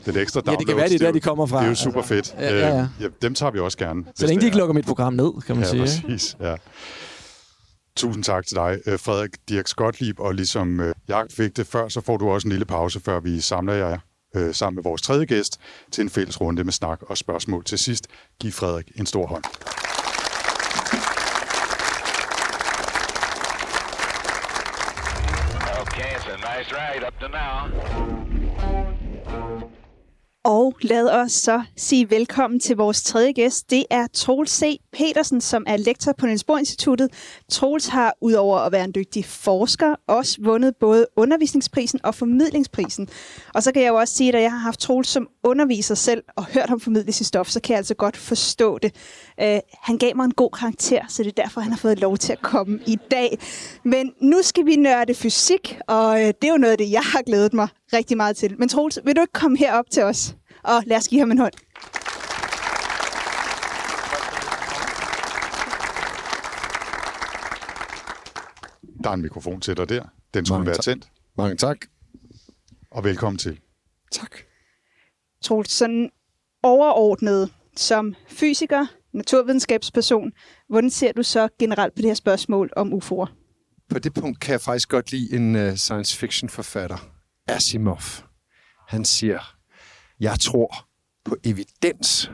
lidt ekstra Ja, det kan være, det er der, de kommer fra. Det er jo super fedt. Ja, ja, ja. Øh, ja, dem tager vi også gerne. Så længe de ikke lukker mit program ned, kan man ja, sige. Præcis, ja. Tusind tak til dig, øh, Frederik Dirk Skotlib, og ligesom øh, jeg fik det før, så får du også en lille pause, før vi samler jer øh, sammen med vores tredje gæst til en fælles runde med snak og spørgsmål. Til sidst, giv Frederik en stor hånd. Okay, it's a nice ride up to now. Og lad os så sige velkommen til vores tredje gæst. Det er Troels C. Petersen, som er lektor på Niels Bohr Instituttet. Troels har udover at være en dygtig forsker, også vundet både undervisningsprisen og formidlingsprisen. Og så kan jeg jo også sige, at jeg har haft Troels som underviser selv og hørt ham formidle sit stof, så kan jeg altså godt forstå det. Uh, han gav mig en god karakter, så det er derfor, han har fået lov til at komme i dag. Men nu skal vi nørde fysik, og øh, det er jo noget af det, jeg har glædet mig rigtig meget til. Men Troels, vil du ikke komme herop til os? Og lad os give ham en hånd. Der er en mikrofon til dig der. Den skulle Mange være tak. tændt. Mange tak. Og velkommen til. Tak. Troels, sådan overordnet som fysiker, naturvidenskabsperson, hvordan ser du så generelt på det her spørgsmål om UFO'er? På det punkt kan jeg faktisk godt lide en uh, science fiction forfatter, Asimov. Han siger, Jeg tror på evidens.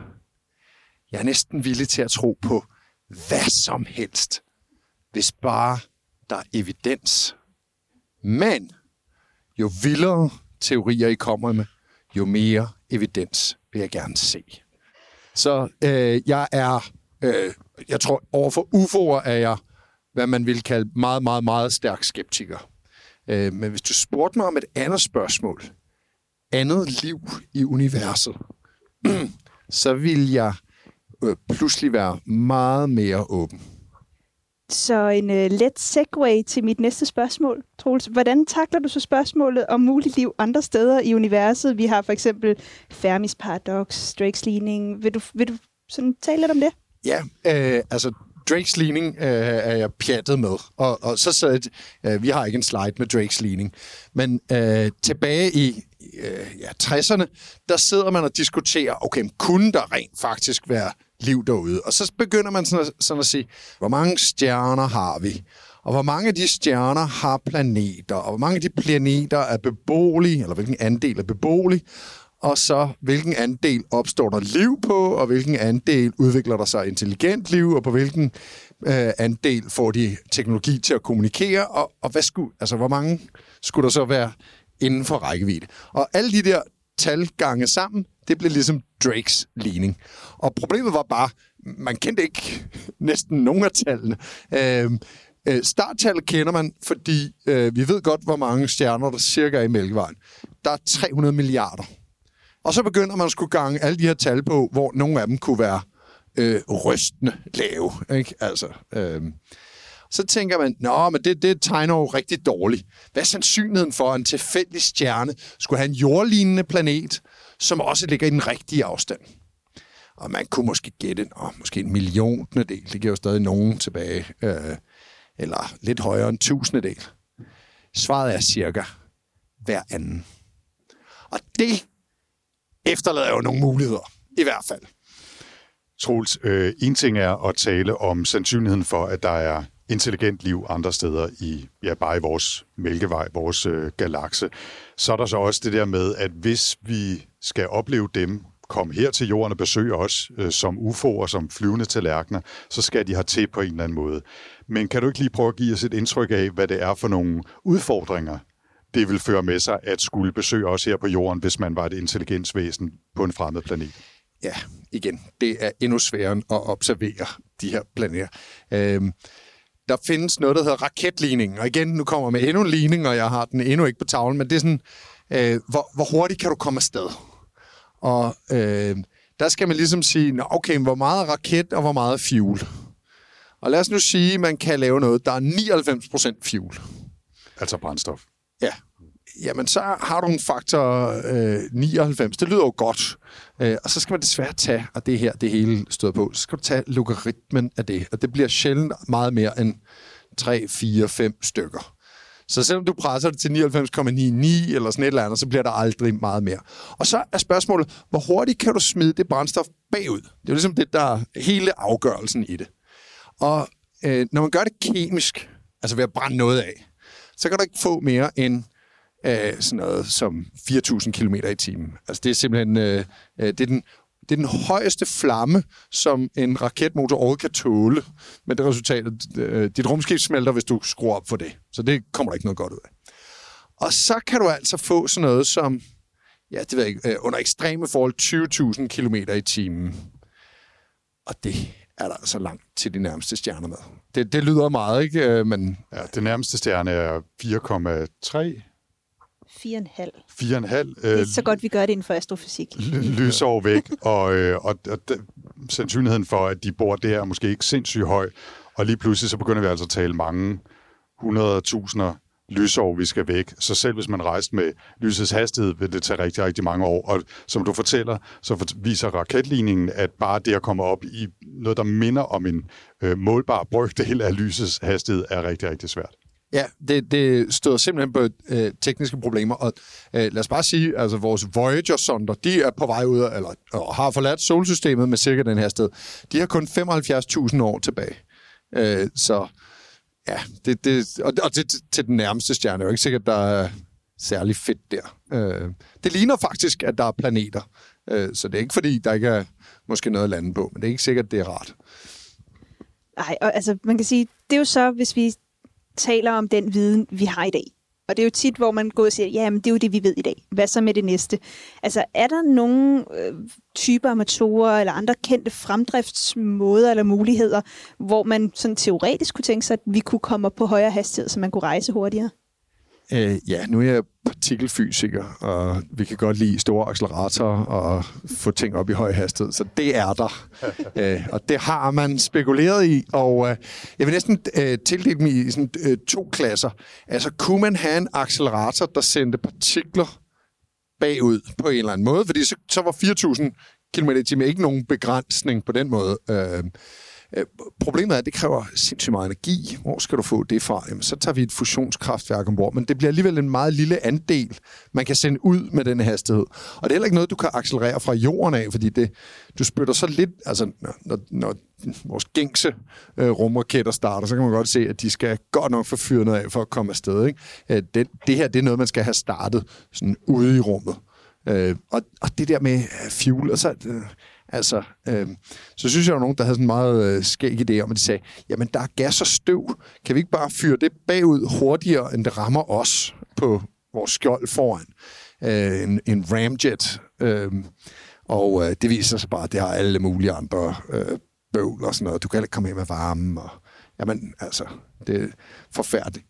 Jeg er næsten villig til at tro på hvad som helst, hvis bare der er evidens. Men jo vildere teorier I kommer med, jo mere evidens vil jeg gerne se. Så øh, jeg er, øh, jeg tror, overfor UFO'er er jeg, hvad man vil kalde meget, meget, meget stærk skeptiker. Øh, men hvis du spurgte mig om et andet spørgsmål, andet liv i universet, så vil jeg øh, pludselig være meget mere åben. Så en uh, let segue til mit næste spørgsmål, Troels. Hvordan takler du så spørgsmålet om muligt liv andre steder i universet? Vi har for eksempel Fermis paradox, Drake's ligning. Vil du, vil du sådan tale lidt om det? Ja, øh, altså Drake's ligning øh, er jeg pjattet med. Og, og så så øh, vi har ikke en slide med Drake's ligning. Men øh, tilbage i øh, ja, 60'erne, der sidder man og diskuterer, okay, kunne der rent faktisk være liv derude? Og så begynder man sådan at, sådan at sige, hvor mange stjerner har vi? Og hvor mange af de stjerner har planeter? Og hvor mange af de planeter er beboelige, eller hvilken andel er beboelig? Og så hvilken andel opstår der liv på, og hvilken andel udvikler der sig intelligent liv, og på hvilken øh, andel får de teknologi til at kommunikere, og, og hvad skulle, altså, hvor mange skulle der så være inden for rækkevidde. Og alle de der tal gange sammen, det blev ligesom Drakes ligning. Og problemet var bare, man kendte ikke næsten nogen af tallene. Øhm, øh, starttallet kender man, fordi øh, vi ved godt, hvor mange stjerner der cirka er i Mælkevejen. Der er 300 milliarder. Og så begynder man at skulle gange alle de her tal på, hvor nogle af dem kunne være øh, rystende lave. Ikke? Altså, øh, så tænker man, nå, men det, det tegner jo rigtig dårligt. Hvad er sandsynligheden for, at en tilfældig stjerne skulle have en jordlignende planet, som også ligger i den rigtige afstand? Og man kunne måske gætte, åh, måske en milliontende del. Det giver jo stadig nogen tilbage. Øh, eller lidt højere end tusindedel. Svaret er cirka hver anden. Og det efterlader jo nogle muligheder, i hvert fald. Troels, øh, en ting er at tale om sandsynligheden for, at der er intelligent liv andre steder i, ja, bare i vores mælkevej, vores øh, galakse. Så er der så også det der med, at hvis vi skal opleve dem komme her til jorden og besøge os øh, som UFO'er, som flyvende tallerkener, så skal de have til på en eller anden måde. Men kan du ikke lige prøve at give os et indtryk af, hvad det er for nogle udfordringer, det vil føre med sig at skulle besøge os her på jorden, hvis man var et intelligensvæsen på en fremmed planet? Ja, igen, det er endnu sværere at observere de her planeter. Øhm, der findes noget, der hedder raketligning, og igen, nu kommer jeg med endnu en ligning, og jeg har den endnu ikke på tavlen, men det er sådan, øh, hvor, hvor hurtigt kan du komme afsted? Og øh, der skal man ligesom sige, Nå, okay, hvor meget raket og hvor meget fuel? Og lad os nu sige, at man kan lave noget, der er 99% fuel. Altså brændstof. Ja. Jamen, så har du en faktor øh, 99. Det lyder jo godt. Øh, og så skal man desværre tage, og det her, det hele støder på, så skal du tage logaritmen af det. Og det bliver sjældent meget mere end 3, 4, 5 stykker. Så selvom du presser det til 99,99 eller sådan et eller andet, så bliver der aldrig meget mere. Og så er spørgsmålet, hvor hurtigt kan du smide det brændstof bagud? Det er jo ligesom det, der er hele afgørelsen i det. Og øh, når man gør det kemisk, altså ved at brænde noget af, så kan du ikke få mere end øh, sådan noget som 4.000 km i timen. Altså det er simpelthen øh, øh, det er den, det er den højeste flamme, som en raketmotor overhovedet kan tåle. Men det resultat, øh, dit rumskib smelter, hvis du skruer op for det. Så det kommer der ikke noget godt ud af. Og så kan du altså få sådan noget som, ja, det ved jeg ikke, øh, under ekstreme forhold 20.000 km i timen. Og det er der altså langt til de nærmeste stjerner med. Det, det lyder meget, ikke? Øh, men... Ja, det nærmeste stjerne er 4,3 4,5. 4,5. Det er så godt, vi gør det inden for astrofysik. lysår væk, og, øh, og, og sandsynligheden for, at de bor der, er måske ikke sindssygt høj. Og lige pludselig så begynder vi altså at tale mange hundredtusinder lysår, vi skal væk. Så selv hvis man rejste med lysets hastighed, vil det tage rigtig, rigtig mange år. Og som du fortæller, så viser raketligningen, at bare det at komme op i noget, der minder om en øh, målbar brøkdel af lysets hastighed, er rigtig, rigtig svært. Ja, det, det støder simpelthen på øh, tekniske problemer, og øh, lad os bare sige, altså vores Voyager-sonder, de er på vej ud af, eller og har forladt solsystemet med cirka den her sted. De har kun 75.000 år tilbage. Øh, så ja, det, det, og, og det til den nærmeste stjerne. Det er jo ikke sikkert, der er særlig fedt der. Øh, det ligner faktisk, at der er planeter. Øh, så det er ikke fordi, der ikke er måske noget at lande på, men det er ikke sikkert, det er rart. Nej, og altså man kan sige, det er jo så, hvis vi taler om den viden, vi har i dag. Og det er jo tit, hvor man går og siger, ja, men det er jo det, vi ved i dag. Hvad så med det næste? Altså, er der nogle øh, typer af eller andre kendte fremdriftsmåder eller muligheder, hvor man sådan teoretisk kunne tænke sig, at vi kunne komme op på højere hastighed, så man kunne rejse hurtigere? Øh, ja, nu er jeg partikelfysiker, og vi kan godt lide store acceleratorer og få ting op i høj hastighed, så det er der. øh, og det har man spekuleret i, og øh, jeg vil næsten øh, tildele dem i sådan, øh, to klasser. Altså, kunne man have en accelerator, der sendte partikler bagud på en eller anden måde? Fordi så, så var 4.000 km i timen ikke nogen begrænsning på den måde. Øh, Øh, Øh, problemet er, at det kræver sindssygt meget energi. Hvor skal du få det fra? Jamen, så tager vi et fusionskraftværk ombord, men det bliver alligevel en meget lille andel, man kan sende ud med den hastighed. Og det er heller ikke noget, du kan accelerere fra jorden af, fordi det, du spytter så lidt, altså når, når vores gængse øh, rumraketter starter, så kan man godt se, at de skal godt nok få fyret noget af for at komme afsted. Ikke? Øh, det, det her, det er noget, man skal have startet sådan ude i rummet. Øh, og, og det der med øh, fuel, og så, øh, Altså, øh, så synes jeg, der var nogen, der havde sådan en meget øh, skæg idé om, at de sagde, jamen der er gas og støv. Kan vi ikke bare fyre det bagud hurtigere, end det rammer os på vores skjold foran? Øh, en, en ramjet. Øh, og øh, det viser sig bare, at det har alle mulige andre øh, bøvl og sådan noget. Du kan ikke komme ind med varme. Og, jamen, altså, det er forfærdeligt.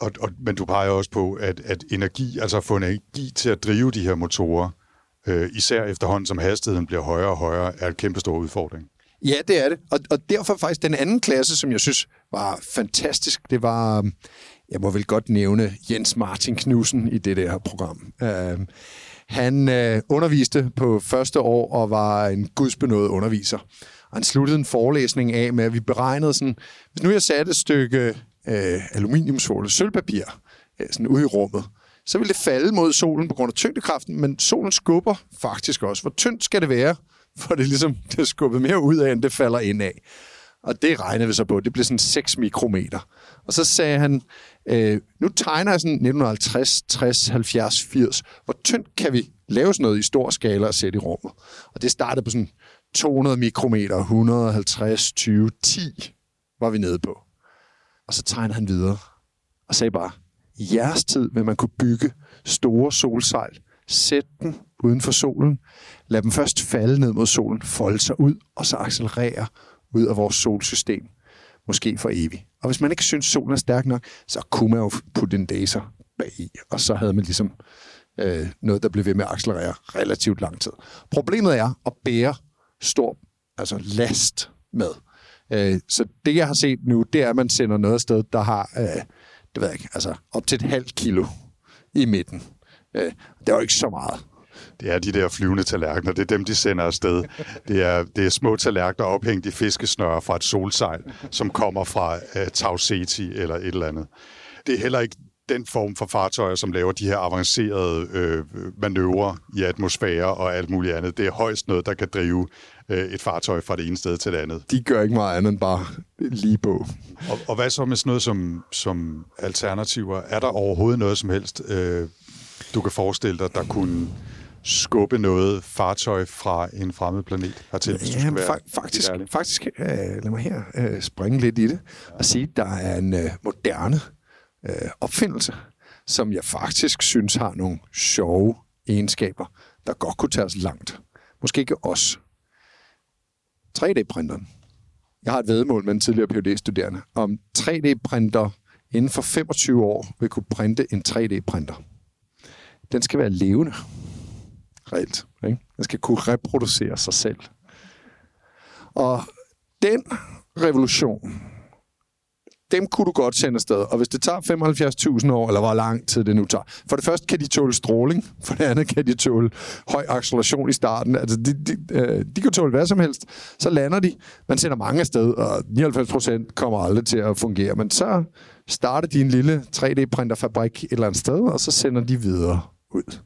Og, og, men du peger også på, at, at energi, altså at få energi til at drive de her motorer, øh, især efterhånden som hastigheden bliver højere og højere, er en kæmpe stor udfordring. Ja, det er det. Og, og derfor faktisk den anden klasse, som jeg synes var fantastisk, det var, øhm, jeg må vel godt nævne Jens Martin Knudsen i det der program. Øh, han øh, underviste på første år og var en gudsbenået underviser. Og han sluttede en forelæsning af med, at vi beregnede sådan, hvis nu jeg satte et stykke øh, aluminiumsfolie, sølvpapir, øh, sådan ude i rummet, så vil det falde mod solen på grund af tyngdekraften, men solen skubber faktisk også. Hvor tyndt skal det være, for det ligesom det er skubbet mere ud af, end det falder ind af. Og det regnede vi så på. Det blev sådan 6 mikrometer. Og så sagde han, øh, nu tegner jeg sådan 1950, 60, 70, 80. Hvor tyndt kan vi lave sådan noget i stor skala og sætte i rummet? Og det startede på sådan 200 mikrometer, 150, 20, 10 var vi nede på. Og så tegnede han videre og sagde bare, i jeres tid vil man kunne bygge store solsejl, sætte den uden for solen, lad dem først falde ned mod solen, folde sig ud, og så accelerere ud af vores solsystem. Måske for evigt. Og hvis man ikke synes, solen er stærk nok, så kunne man jo putte en laser bag i, og så havde man ligesom øh, noget, der blev ved med at accelerere relativt lang tid. Problemet er at bære stor altså last med. Øh, så det, jeg har set nu, det er, at man sender noget sted, der har øh, det ved jeg ikke, altså op til et halvt kilo i midten. Øh, det er ikke så meget. Det er de der flyvende tallerkener, det er dem, de sender afsted. Det er, det er små tallerkener ophængt i fiskesnøre fra et solsejl, som kommer fra uh, Tau Ceti eller et eller andet. Det er heller ikke den form for fartøjer, som laver de her avancerede øh, manøvrer i atmosfære og alt muligt andet. Det er højst noget, der kan drive øh, et fartøj fra det ene sted til det andet. De gør ikke meget andet end bare lige på. Og, og hvad så med sådan noget som, som alternativer? Er der overhovedet noget som helst, øh, du kan forestille dig, der kunne skubbe noget fartøj fra en fremmed planet hertil, hvis ja, du være fa- faktisk, faktisk øh, lad mig her øh, springe lidt i det og sige, at der er en øh, moderne øh, opfindelse, som jeg faktisk synes har nogle sjove egenskaber, der godt kunne tage os langt. Måske ikke os. 3D-printeren. Jeg har et vedmål med en tidligere phd studerende om 3D-printer inden for 25 år vil kunne printe en 3D-printer. Den skal være levende. Reelt. Ikke? Den skal kunne reproducere sig selv. Og den revolution dem kunne du godt sende afsted. Og hvis det tager 75.000 år, eller hvor lang tid det nu tager. For det første kan de tåle stråling, for det andet kan de tåle høj acceleration i starten. Altså, de, de, øh, de kan tåle hvad som helst. Så lander de. Man sender mange afsted, og 99 procent kommer aldrig til at fungere. Men så starter de en lille 3D-printerfabrik et eller andet sted, og så sender de videre ud.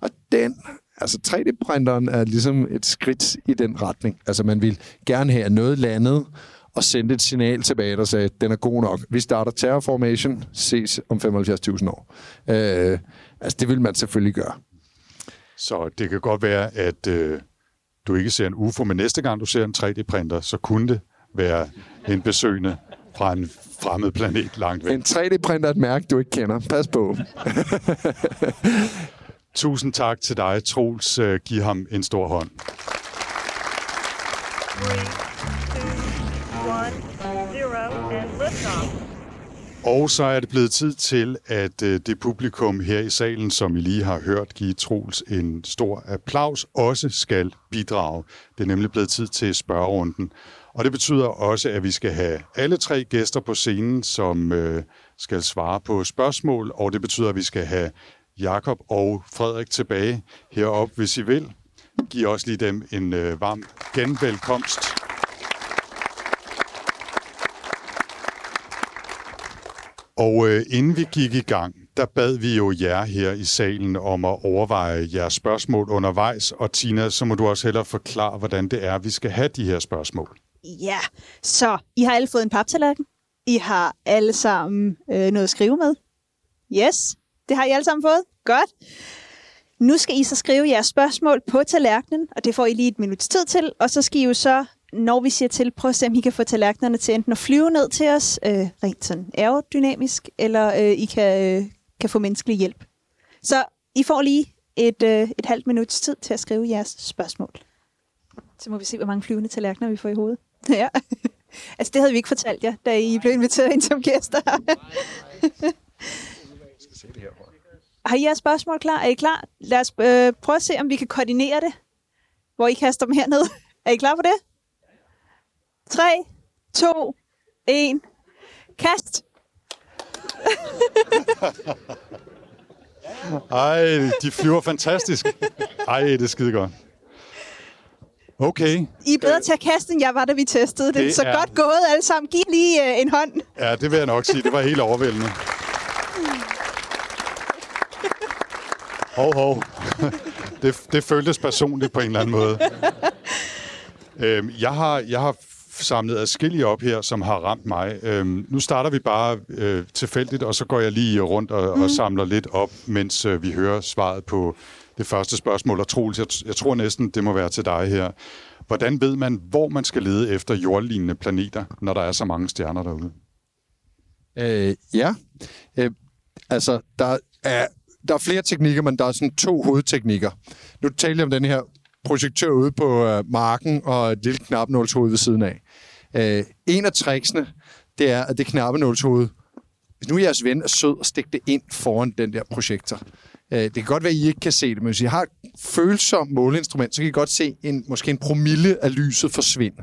Og den altså 3D-printeren er ligesom et skridt i den retning. Altså man vil gerne have noget landet, og sendte et signal tilbage, der sagde, den er god nok. Vi starter terrorformation, ses om 75.000 år. Øh, altså, det vil man selvfølgelig gøre. Så det kan godt være, at øh, du ikke ser en UFO, men næste gang du ser en 3D-printer, så kunne det være en besøgende fra en fremmed planet langt væk. En 3D-printer er et mærke, du ikke kender. Pas på. Tusind tak til dig, Troels. Øh, Giv ham en stor hånd. Three, and liftoff. Og så er det blevet tid til, at øh, det publikum her i salen, som I lige har hørt give Troels en stor applaus, også skal bidrage. Det er nemlig blevet tid til spørgerunden. Og det betyder også, at vi skal have alle tre gæster på scenen, som øh, skal svare på spørgsmål, og det betyder, at vi skal have Jakob og Frederik tilbage heroppe, hvis I vil. Giv også lige dem en øh, varm genvelkomst. Og øh, inden vi gik i gang, der bad vi jo jer her i salen om at overveje jeres spørgsmål undervejs. Og Tina, så må du også hellere forklare, hvordan det er, vi skal have de her spørgsmål. Ja, så I har alle fået en paptallerken. I har alle sammen øh, noget at skrive med. Yes, det har I alle sammen fået. Godt. Nu skal I så skrive jeres spørgsmål på tallerkenen, og det får I lige et minuts tid til. Og så skal I jo så, når vi siger til, prøve at se, om I kan få tallerkenerne til enten at flyve ned til os, øh, rent sådan aerodynamisk, eller øh, I kan, øh, kan få menneskelig hjælp. Så I får lige et, øh, et halvt minuts tid til at skrive jeres spørgsmål. Så må vi se, hvor mange flyvende tallerkener vi får i hovedet. Ja. altså, det havde vi ikke fortalt jer, da I blev inviteret ind som gæster. Har I jeres spørgsmål klar? Er I klar? Lad os øh, prøve at se, om vi kan koordinere det, hvor I kaster dem herned. Er I klar på det? 3, 2, 1. Kast! Ej, de flyver fantastisk. Ej, det er skide godt. Okay. I er bedre til at kaste, end jeg var, da vi testede det. Det så er- godt gået alle sammen. Giv lige øh, en hånd. Ja, det vil jeg nok sige. Det var helt overvældende. Hov, hov. Det, det føltes personligt på en eller anden måde. Øhm, jeg, har, jeg har samlet adskillige op her, som har ramt mig. Øhm, nu starter vi bare øh, tilfældigt, og så går jeg lige rundt og, mm. og samler lidt op, mens øh, vi hører svaret på det første spørgsmål. Og Troels, jeg, jeg tror næsten, det må være til dig her. Hvordan ved man, hvor man skal lede efter jordlignende planeter, når der er så mange stjerner derude? Øh, ja. Øh, altså, der er, der er flere teknikker, men der er sådan to hovedteknikker. Nu taler jeg om den her projektør ude på øh, marken og et lille knapnålshoved ved siden af. Øh, en af tricksene, det er, at det knappenålshoved, hvis nu jeres ven er sød og stikke det ind foran den der projektor. Øh, det kan godt være, at I ikke kan se det, men hvis I har et følsomt måleinstrument, så kan I godt se en, måske en promille af lyset forsvinde.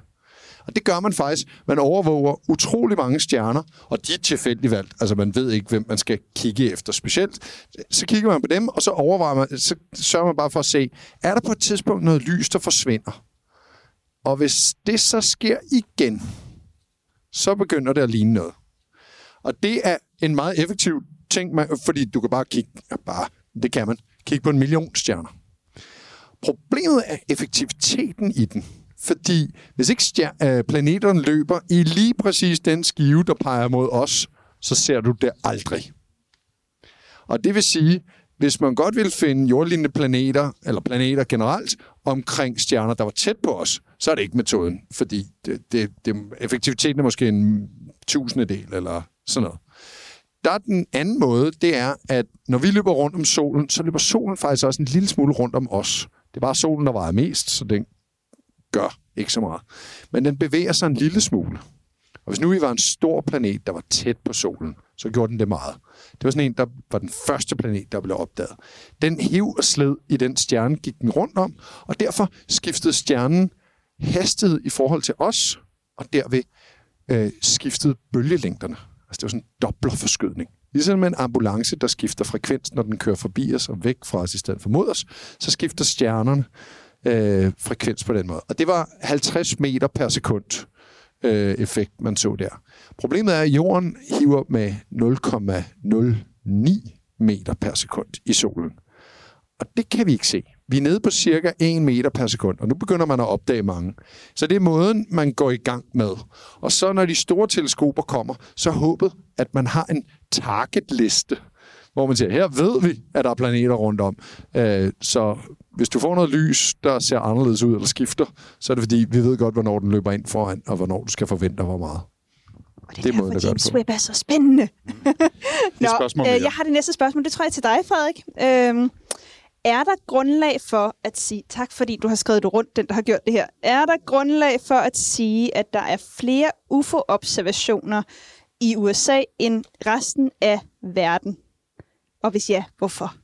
Og det gør man faktisk. Man overvåger utrolig mange stjerner, og de er tilfældigt valgt. Altså man ved ikke, hvem man skal kigge efter specielt. Så kigger man på dem, og så overvejer man, så sørger man bare for at se, er der på et tidspunkt noget lys, der forsvinder? Og hvis det så sker igen, så begynder det at ligne noget. Og det er en meget effektiv ting, man, fordi du kan bare kigge, ja, bare, det kan man, kigge på en million stjerner. Problemet er effektiviteten i den. Fordi hvis ikke stjer- øh, planeterne løber i lige præcis den skive, der peger mod os, så ser du det aldrig. Og det vil sige, hvis man godt vil finde jordlignende planeter, eller planeter generelt, omkring stjerner, der var tæt på os, så er det ikke metoden, fordi det, det, det, effektiviteten er måske en tusindedel eller sådan noget. Der er den anden måde, det er, at når vi løber rundt om solen, så løber solen faktisk også en lille smule rundt om os. Det var solen, der vejede mest, så den gør ikke så meget. Men den bevæger sig en lille smule. Og hvis nu vi var en stor planet, der var tæt på solen, så gjorde den det meget. Det var sådan en, der var den første planet, der blev opdaget. Den hiv og sled i den stjerne, gik den rundt om, og derfor skiftede stjernen hastighed i forhold til os, og derved øh, skiftede bølgelængderne. Altså det var sådan en dobblerforskydning. Ligesom en ambulance, der skifter frekvens, når den kører forbi os og væk fra os i stedet for mod os, så skifter stjernerne øh, frekvens på den måde. Og det var 50 meter per sekund øh, effekt, man så der. Problemet er, at jorden hiver med 0,09 meter per sekund i solen. Og det kan vi ikke se. Vi er nede på cirka 1 meter per sekund, og nu begynder man at opdage mange. Så det er måden, man går i gang med. Og så når de store teleskoper kommer, så håbet, at man har en targetliste, hvor man siger, her ved vi, at der er planeter rundt om. Øh, så hvis du får noget lys, der ser anderledes ud eller skifter, så er det fordi, vi ved godt, hvornår den løber ind foran, og hvornår du skal forvente, hvor meget. Og det er, Det er derfor, James. Webb er så spændende. Nå, spørgsmål øh, jeg har det næste spørgsmål. Det tror jeg til dig, Frederik. Øhm, er der grundlag for at sige, tak fordi du har skrevet det rundt, den der har gjort det her. Er der grundlag for at sige, at der er flere UFO-observationer i USA end resten af verden? Og hvis ja, hvorfor?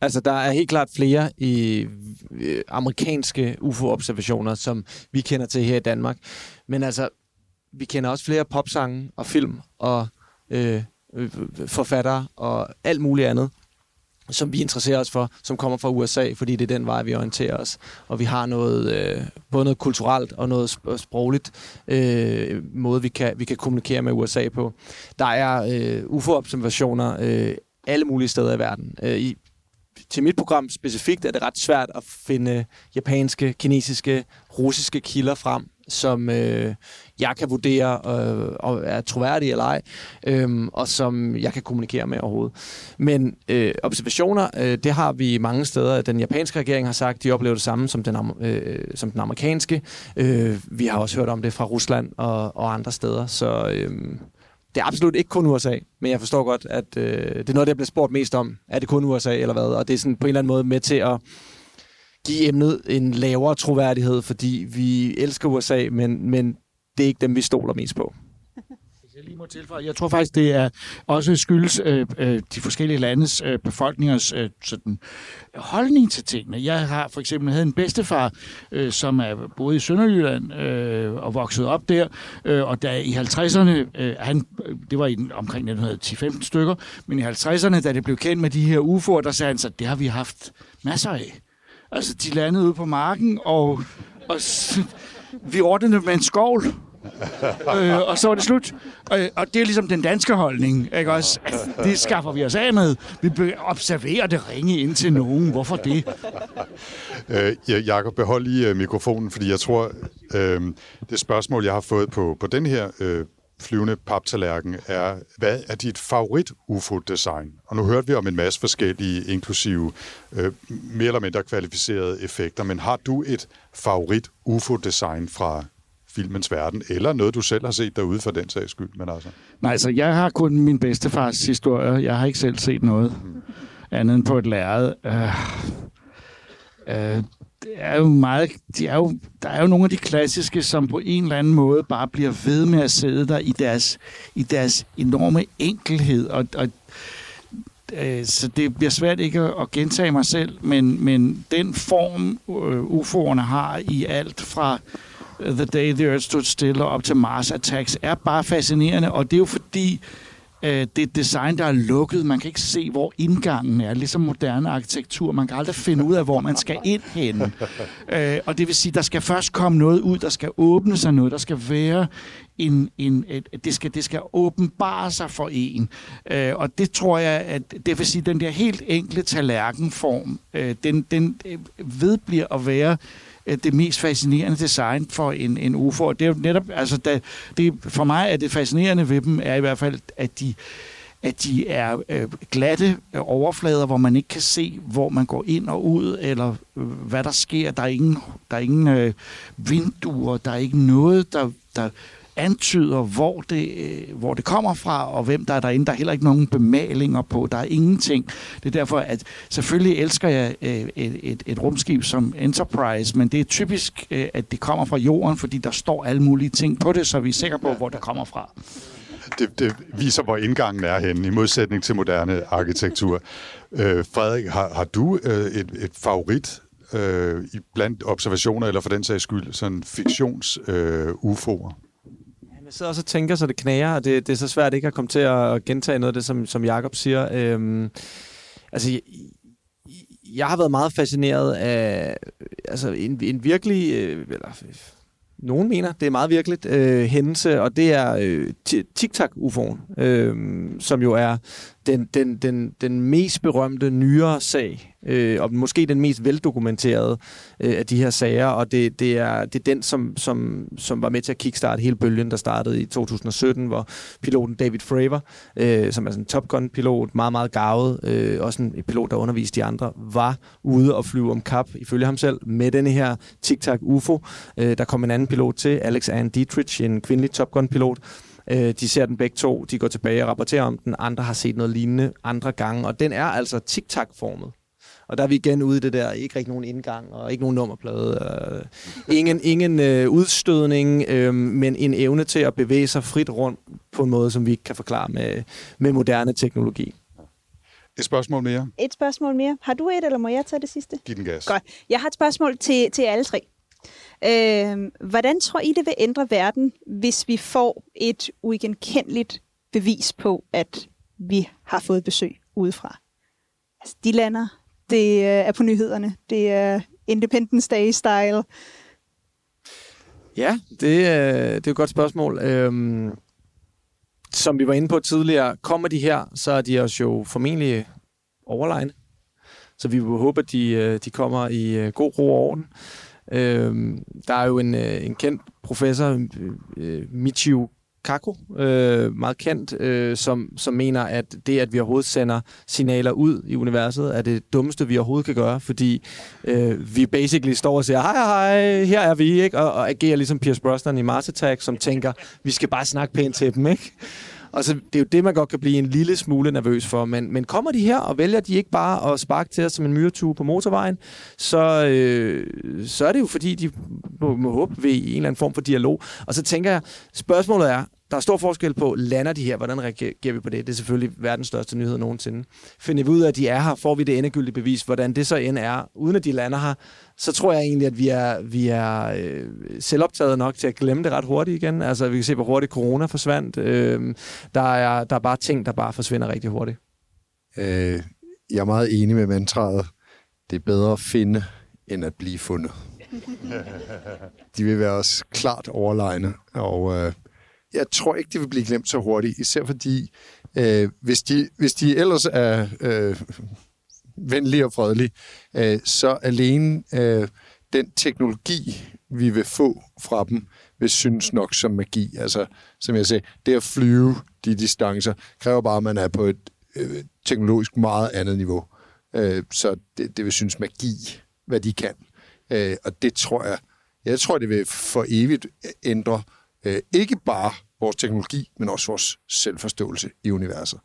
Altså, der er helt klart flere i øh, amerikanske UFO-observationer, som vi kender til her i Danmark. Men altså, vi kender også flere popsange og film og øh, øh forfattere og alt muligt andet, som vi interesserer os for, som kommer fra USA, fordi det er den vej, vi orienterer os. Og vi har noget, øh, både noget kulturelt og noget sprogligt øh, måde, vi kan, vi kan kommunikere med USA på. Der er øh, UFO-observationer øh, alle mulige steder i verden. Øh, i, til mit program specifikt er det ret svært at finde japanske, kinesiske, russiske kilder frem, som øh, jeg kan vurdere øh, og er troværdige eller ej, øh, og som jeg kan kommunikere med overhovedet. Men øh, observationer, øh, det har vi mange steder. Den japanske regering har sagt, de oplever det samme som den, øh, som den amerikanske. Øh, vi har også hørt om det fra Rusland og, og andre steder, så... Øh, det er absolut ikke kun USA, men jeg forstår godt, at øh, det er noget, der bliver spurgt mest om. Er det kun USA eller hvad? Og det er sådan på en eller anden måde med til at give emnet en lavere troværdighed, fordi vi elsker USA, men, men det er ikke dem, vi stoler mest på. Jeg lige må tilføje, jeg tror faktisk, det er også skyldes øh, øh, de forskellige landes øh, befolkningers øh, sådan, holdning til tingene. Jeg har for eksempel havde en bedstefar, øh, som er boet i Sønderjylland øh, og vokset op der, øh, og der i 50'erne, øh, han, det var i, den- omkring 1910-15 stykker, men i 50'erne, da det blev kendt med de her UFO'er, der sagde han så, det har vi haft masser af. Altså, de landede ude på marken, og, og vi ordnede med en skovl øh, og så var det slut. Øh, og det er ligesom den danske holdning, ikke også? Altså, det skaffer vi os af med. Vi observerer det ringe ind til nogen. Hvorfor det? Øh, Jakob, behold lige øh, mikrofonen, fordi jeg tror, øh, det spørgsmål, jeg har fået på, på den her øh, flyvende paptallerken, er, hvad er dit favorit UFO-design? Og nu hørte vi om en masse forskellige, inklusive øh, mere eller mindre kvalificerede effekter, men har du et favorit UFO-design fra filmens verden, eller noget, du selv har set derude for den sags skyld? Men altså, Nej, altså, jeg har kun min bedstefars historie. Jeg har ikke selv set noget andet end på et lærred. Øh, øh, det er jo meget, de er jo, der er jo nogle af de klassiske, som på en eller anden måde bare bliver ved med at sidde der i deres, i deres enorme enkelhed. Og, og øh, så det bliver svært ikke at, at gentage mig selv, men, men den form, øh, UFO'erne har i alt fra The Day the Earth Stood Still og op til Mars Attacks, er bare fascinerende, og det er jo fordi, øh, det er design, der er lukket. Man kan ikke se, hvor indgangen er, ligesom moderne arkitektur. Man kan aldrig finde ud af, hvor man skal ind hen. øh, og det vil sige, der skal først komme noget ud, der skal åbne sig noget, der skal være en, en, et, det, skal, det skal åbenbare sig for en. Øh, og det tror jeg, at det vil sige, den der helt enkle tallerkenform, øh, den, den øh, vedbliver at være Øh, det mest fascinerende design for en, en UFO. Og det er jo netop, altså, da, det, for mig er det fascinerende ved dem, er i hvert fald, at de, at de er øh, glatte overflader, hvor man ikke kan se, hvor man går ind og ud, eller øh, hvad der sker. Der er ingen, der er ingen øh, vinduer, der er ikke noget, der, der antyder, hvor det, øh, hvor det kommer fra, og hvem der er derinde. Der er heller ikke nogen bemalinger på. Der er ingenting. Det er derfor, at selvfølgelig elsker jeg øh, et, et, et rumskib som Enterprise, men det er typisk, øh, at det kommer fra jorden, fordi der står alle mulige ting på det, så vi er sikre på, hvor det kommer fra. det, det viser, hvor indgangen er henne, i modsætning til moderne arkitektur. Øh, Frederik, har, har du øh, et, et favorit øh, blandt observationer, eller for den sags skyld, sådan fiktions-UFO'er? Jeg sidder også og tænker, så det knager, og det, det er så svært ikke at komme til at gentage noget af det, som, som Jacob siger. Øhm, altså, jeg, jeg har været meget fascineret af altså, en, en virkelig, øh, eller nogen mener, det er meget virkeligt, øh, hændelse, og det er øh, Tic Tac UFO'en, øh, som jo er den, den, den, den mest berømte nyere sag, øh, og måske den mest veldokumenterede øh, af de her sager, og det, det, er, det er den, som, som, som var med til at kickstarte hele bølgen, der startede i 2017, hvor piloten David Fravor, øh, som er sådan en Top Gun-pilot, meget, meget gavet, øh, også en pilot, der underviste de andre, var ude og flyve om kap, ifølge ham selv, med denne her Tic Tac UFO. Øh, der kom en anden pilot til, Alex Ann Dietrich, en kvindelig Top Gun-pilot, Øh, de ser den begge to, de går tilbage og rapporterer om den. Andre har set noget lignende andre gange, og den er altså tic-tac-formet. Og der er vi igen ude i det der, ikke rigtig nogen indgang, og ikke nogen nummerplade. Øh, ingen ingen øh, udstødning, øh, men en evne til at bevæge sig frit rundt på en måde, som vi ikke kan forklare med, med moderne teknologi. Et spørgsmål mere. Et spørgsmål mere. Har du et, eller må jeg tage det sidste? Giv den gas. Godt. Jeg har et spørgsmål til, til alle tre. Øh, hvordan tror I, det vil ændre verden, hvis vi får et uigenkendeligt bevis på, at vi har fået besøg udefra? Altså, de lander, det øh, er på nyhederne, det er Independence Day-style. Ja, det, er, det er et godt spørgsmål. Øhm, som vi var inde på tidligere, kommer de her, så er de os jo formentlig overlegne. Så vi vil håbe, at de, øh, de kommer i god ro og orden. Øh, der er jo en, øh, en kendt professor, øh, øh, Michio Kaku, øh, meget kendt, øh, som, som mener, at det, at vi overhovedet sender signaler ud i universet, er det dummeste, vi overhovedet kan gøre, fordi øh, vi basically står og siger, hej, hej, her er vi, ikke? Og, og agerer ligesom Pierce Brosnan i Mars Attack, som tænker, vi skal bare snakke pænt til dem, ikke? Og så, det er jo det, man godt kan blive en lille smule nervøs for. Men, men kommer de her, og vælger de ikke bare at sparke til os som en myretue på motorvejen, så, øh, så er det jo fordi, de må, må håbe ved en eller anden form for dialog. Og så tænker jeg, spørgsmålet er, der er stor forskel på, lander de her, hvordan reagerer vi på det? Det er selvfølgelig verdens største nyhed nogensinde. Finder vi ud af, at de er her, får vi det endegyldige bevis, hvordan det så end er, uden at de lander her, så tror jeg egentlig, at vi er, vi er øh, selvoptaget nok til at glemme det ret hurtigt igen. Altså, vi kan se, hvor hurtigt corona forsvandt. Øh, der, er, der er bare ting, der bare forsvinder rigtig hurtigt. Øh, jeg er meget enig med mantraet. Det er bedre at finde, end at blive fundet. De vil være os klart overlegne, og øh, jeg tror ikke, det vil blive glemt så hurtigt, især fordi, øh, hvis, de, hvis de ellers er øh, venlige og fredelige, øh, så alene øh, den teknologi, vi vil få fra dem, vil synes nok som magi. Altså, som jeg sagde, det at flyve de distancer, kræver bare, at man er på et øh, teknologisk meget andet niveau. Øh, så det, det vil synes magi, hvad de kan. Øh, og det tror jeg, jeg tror, det vil for evigt ændre øh, ikke bare vores teknologi, men også vores selvforståelse i universet.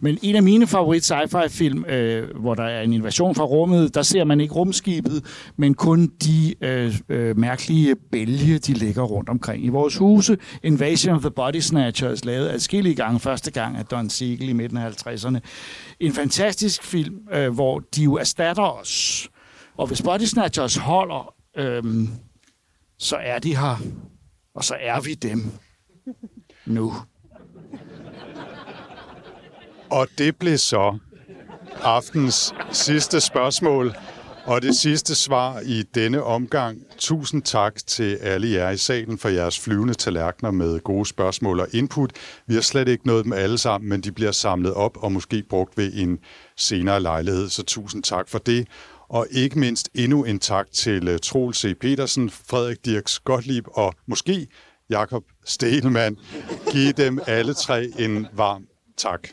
Men en af mine favorit sci-fi film, øh, hvor der er en invasion fra rummet, der ser man ikke rumskibet, men kun de øh, øh, mærkelige bælge, de ligger rundt omkring i vores huse. Invasion of the Body Snatchers, lavet adskillige gange, første gang af Don Siegel i midten af 50'erne. En fantastisk film, øh, hvor de jo erstatter os. Og hvis Body Snatchers holder, øh, så er de her, og så er vi dem nu. Og det blev så aftens sidste spørgsmål og det sidste svar i denne omgang. Tusind tak til alle jer i salen for jeres flyvende tallerkener med gode spørgsmål og input. Vi har slet ikke nået dem alle sammen, men de bliver samlet op og måske brugt ved en senere lejlighed, så tusind tak for det. Og ikke mindst endnu en tak til øh, Troel C. Petersen, Frederik Dirks Gottlieb og måske Jakob Stelmann. Giv dem alle tre en varm tak.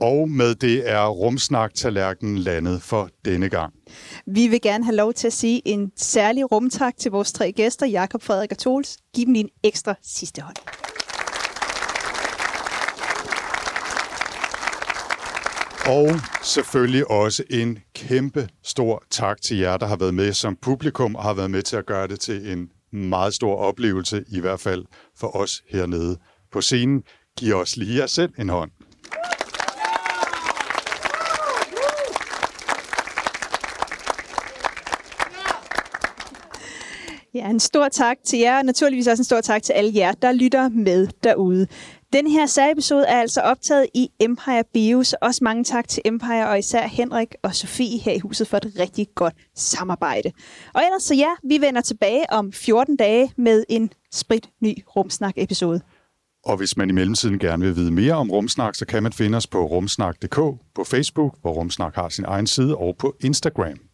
Og med det er rumsnak-tallerkenen landet for denne gang. Vi vil gerne have lov til at sige en særlig rumtak til vores tre gæster, Jakob, Frederik og Tols. Giv dem lige en ekstra sidste hånd. Og selvfølgelig også en kæmpe stor tak til jer, der har været med som publikum og har været med til at gøre det til en meget stor oplevelse, i hvert fald for os hernede på scenen. Giv os lige jer selv en hånd. Ja, en stor tak til jer, og naturligvis også en stor tak til alle jer, der lytter med derude. Den her særepisode er altså optaget i Empire Bio, så også mange tak til Empire og især Henrik og Sofie her i huset for et rigtig godt samarbejde. Og ellers så ja, vi vender tilbage om 14 dage med en sprit ny Rumsnak-episode. Og hvis man i mellemtiden gerne vil vide mere om Rumsnak, så kan man finde os på rumsnak.dk, på Facebook, hvor Rumsnak har sin egen side, og på Instagram.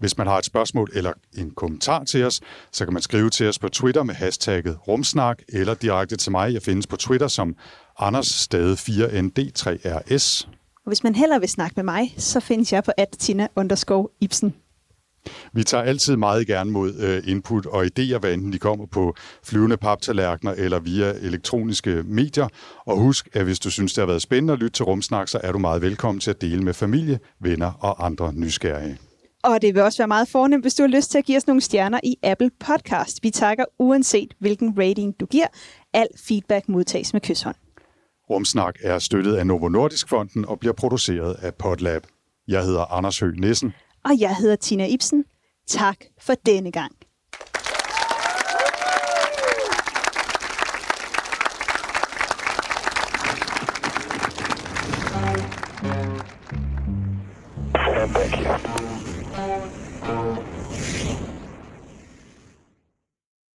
Hvis man har et spørgsmål eller en kommentar til os, så kan man skrive til os på Twitter med hashtagget rumsnak, eller direkte til mig. Jeg findes på Twitter som Anders Stade 4ND3RS. Og hvis man heller vil snakke med mig, så findes jeg på attina underscore Ibsen. Vi tager altid meget gerne mod øh, input og idéer, hvad enten de kommer på flyvende paptallerkener eller via elektroniske medier. Og husk, at hvis du synes, det har været spændende at lytte til Rumsnak, så er du meget velkommen til at dele med familie, venner og andre nysgerrige. Og det vil også være meget fornemt, hvis du har lyst til at give os nogle stjerner i Apple Podcast. Vi takker uanset hvilken rating du giver. Al feedback modtages med kysshånd. Rumsnak er støttet af Novo Nordisk Fonden og bliver produceret af Podlab. Jeg hedder Anders Høgh Nissen. Og jeg hedder Tina Ibsen. Tak for denne gang.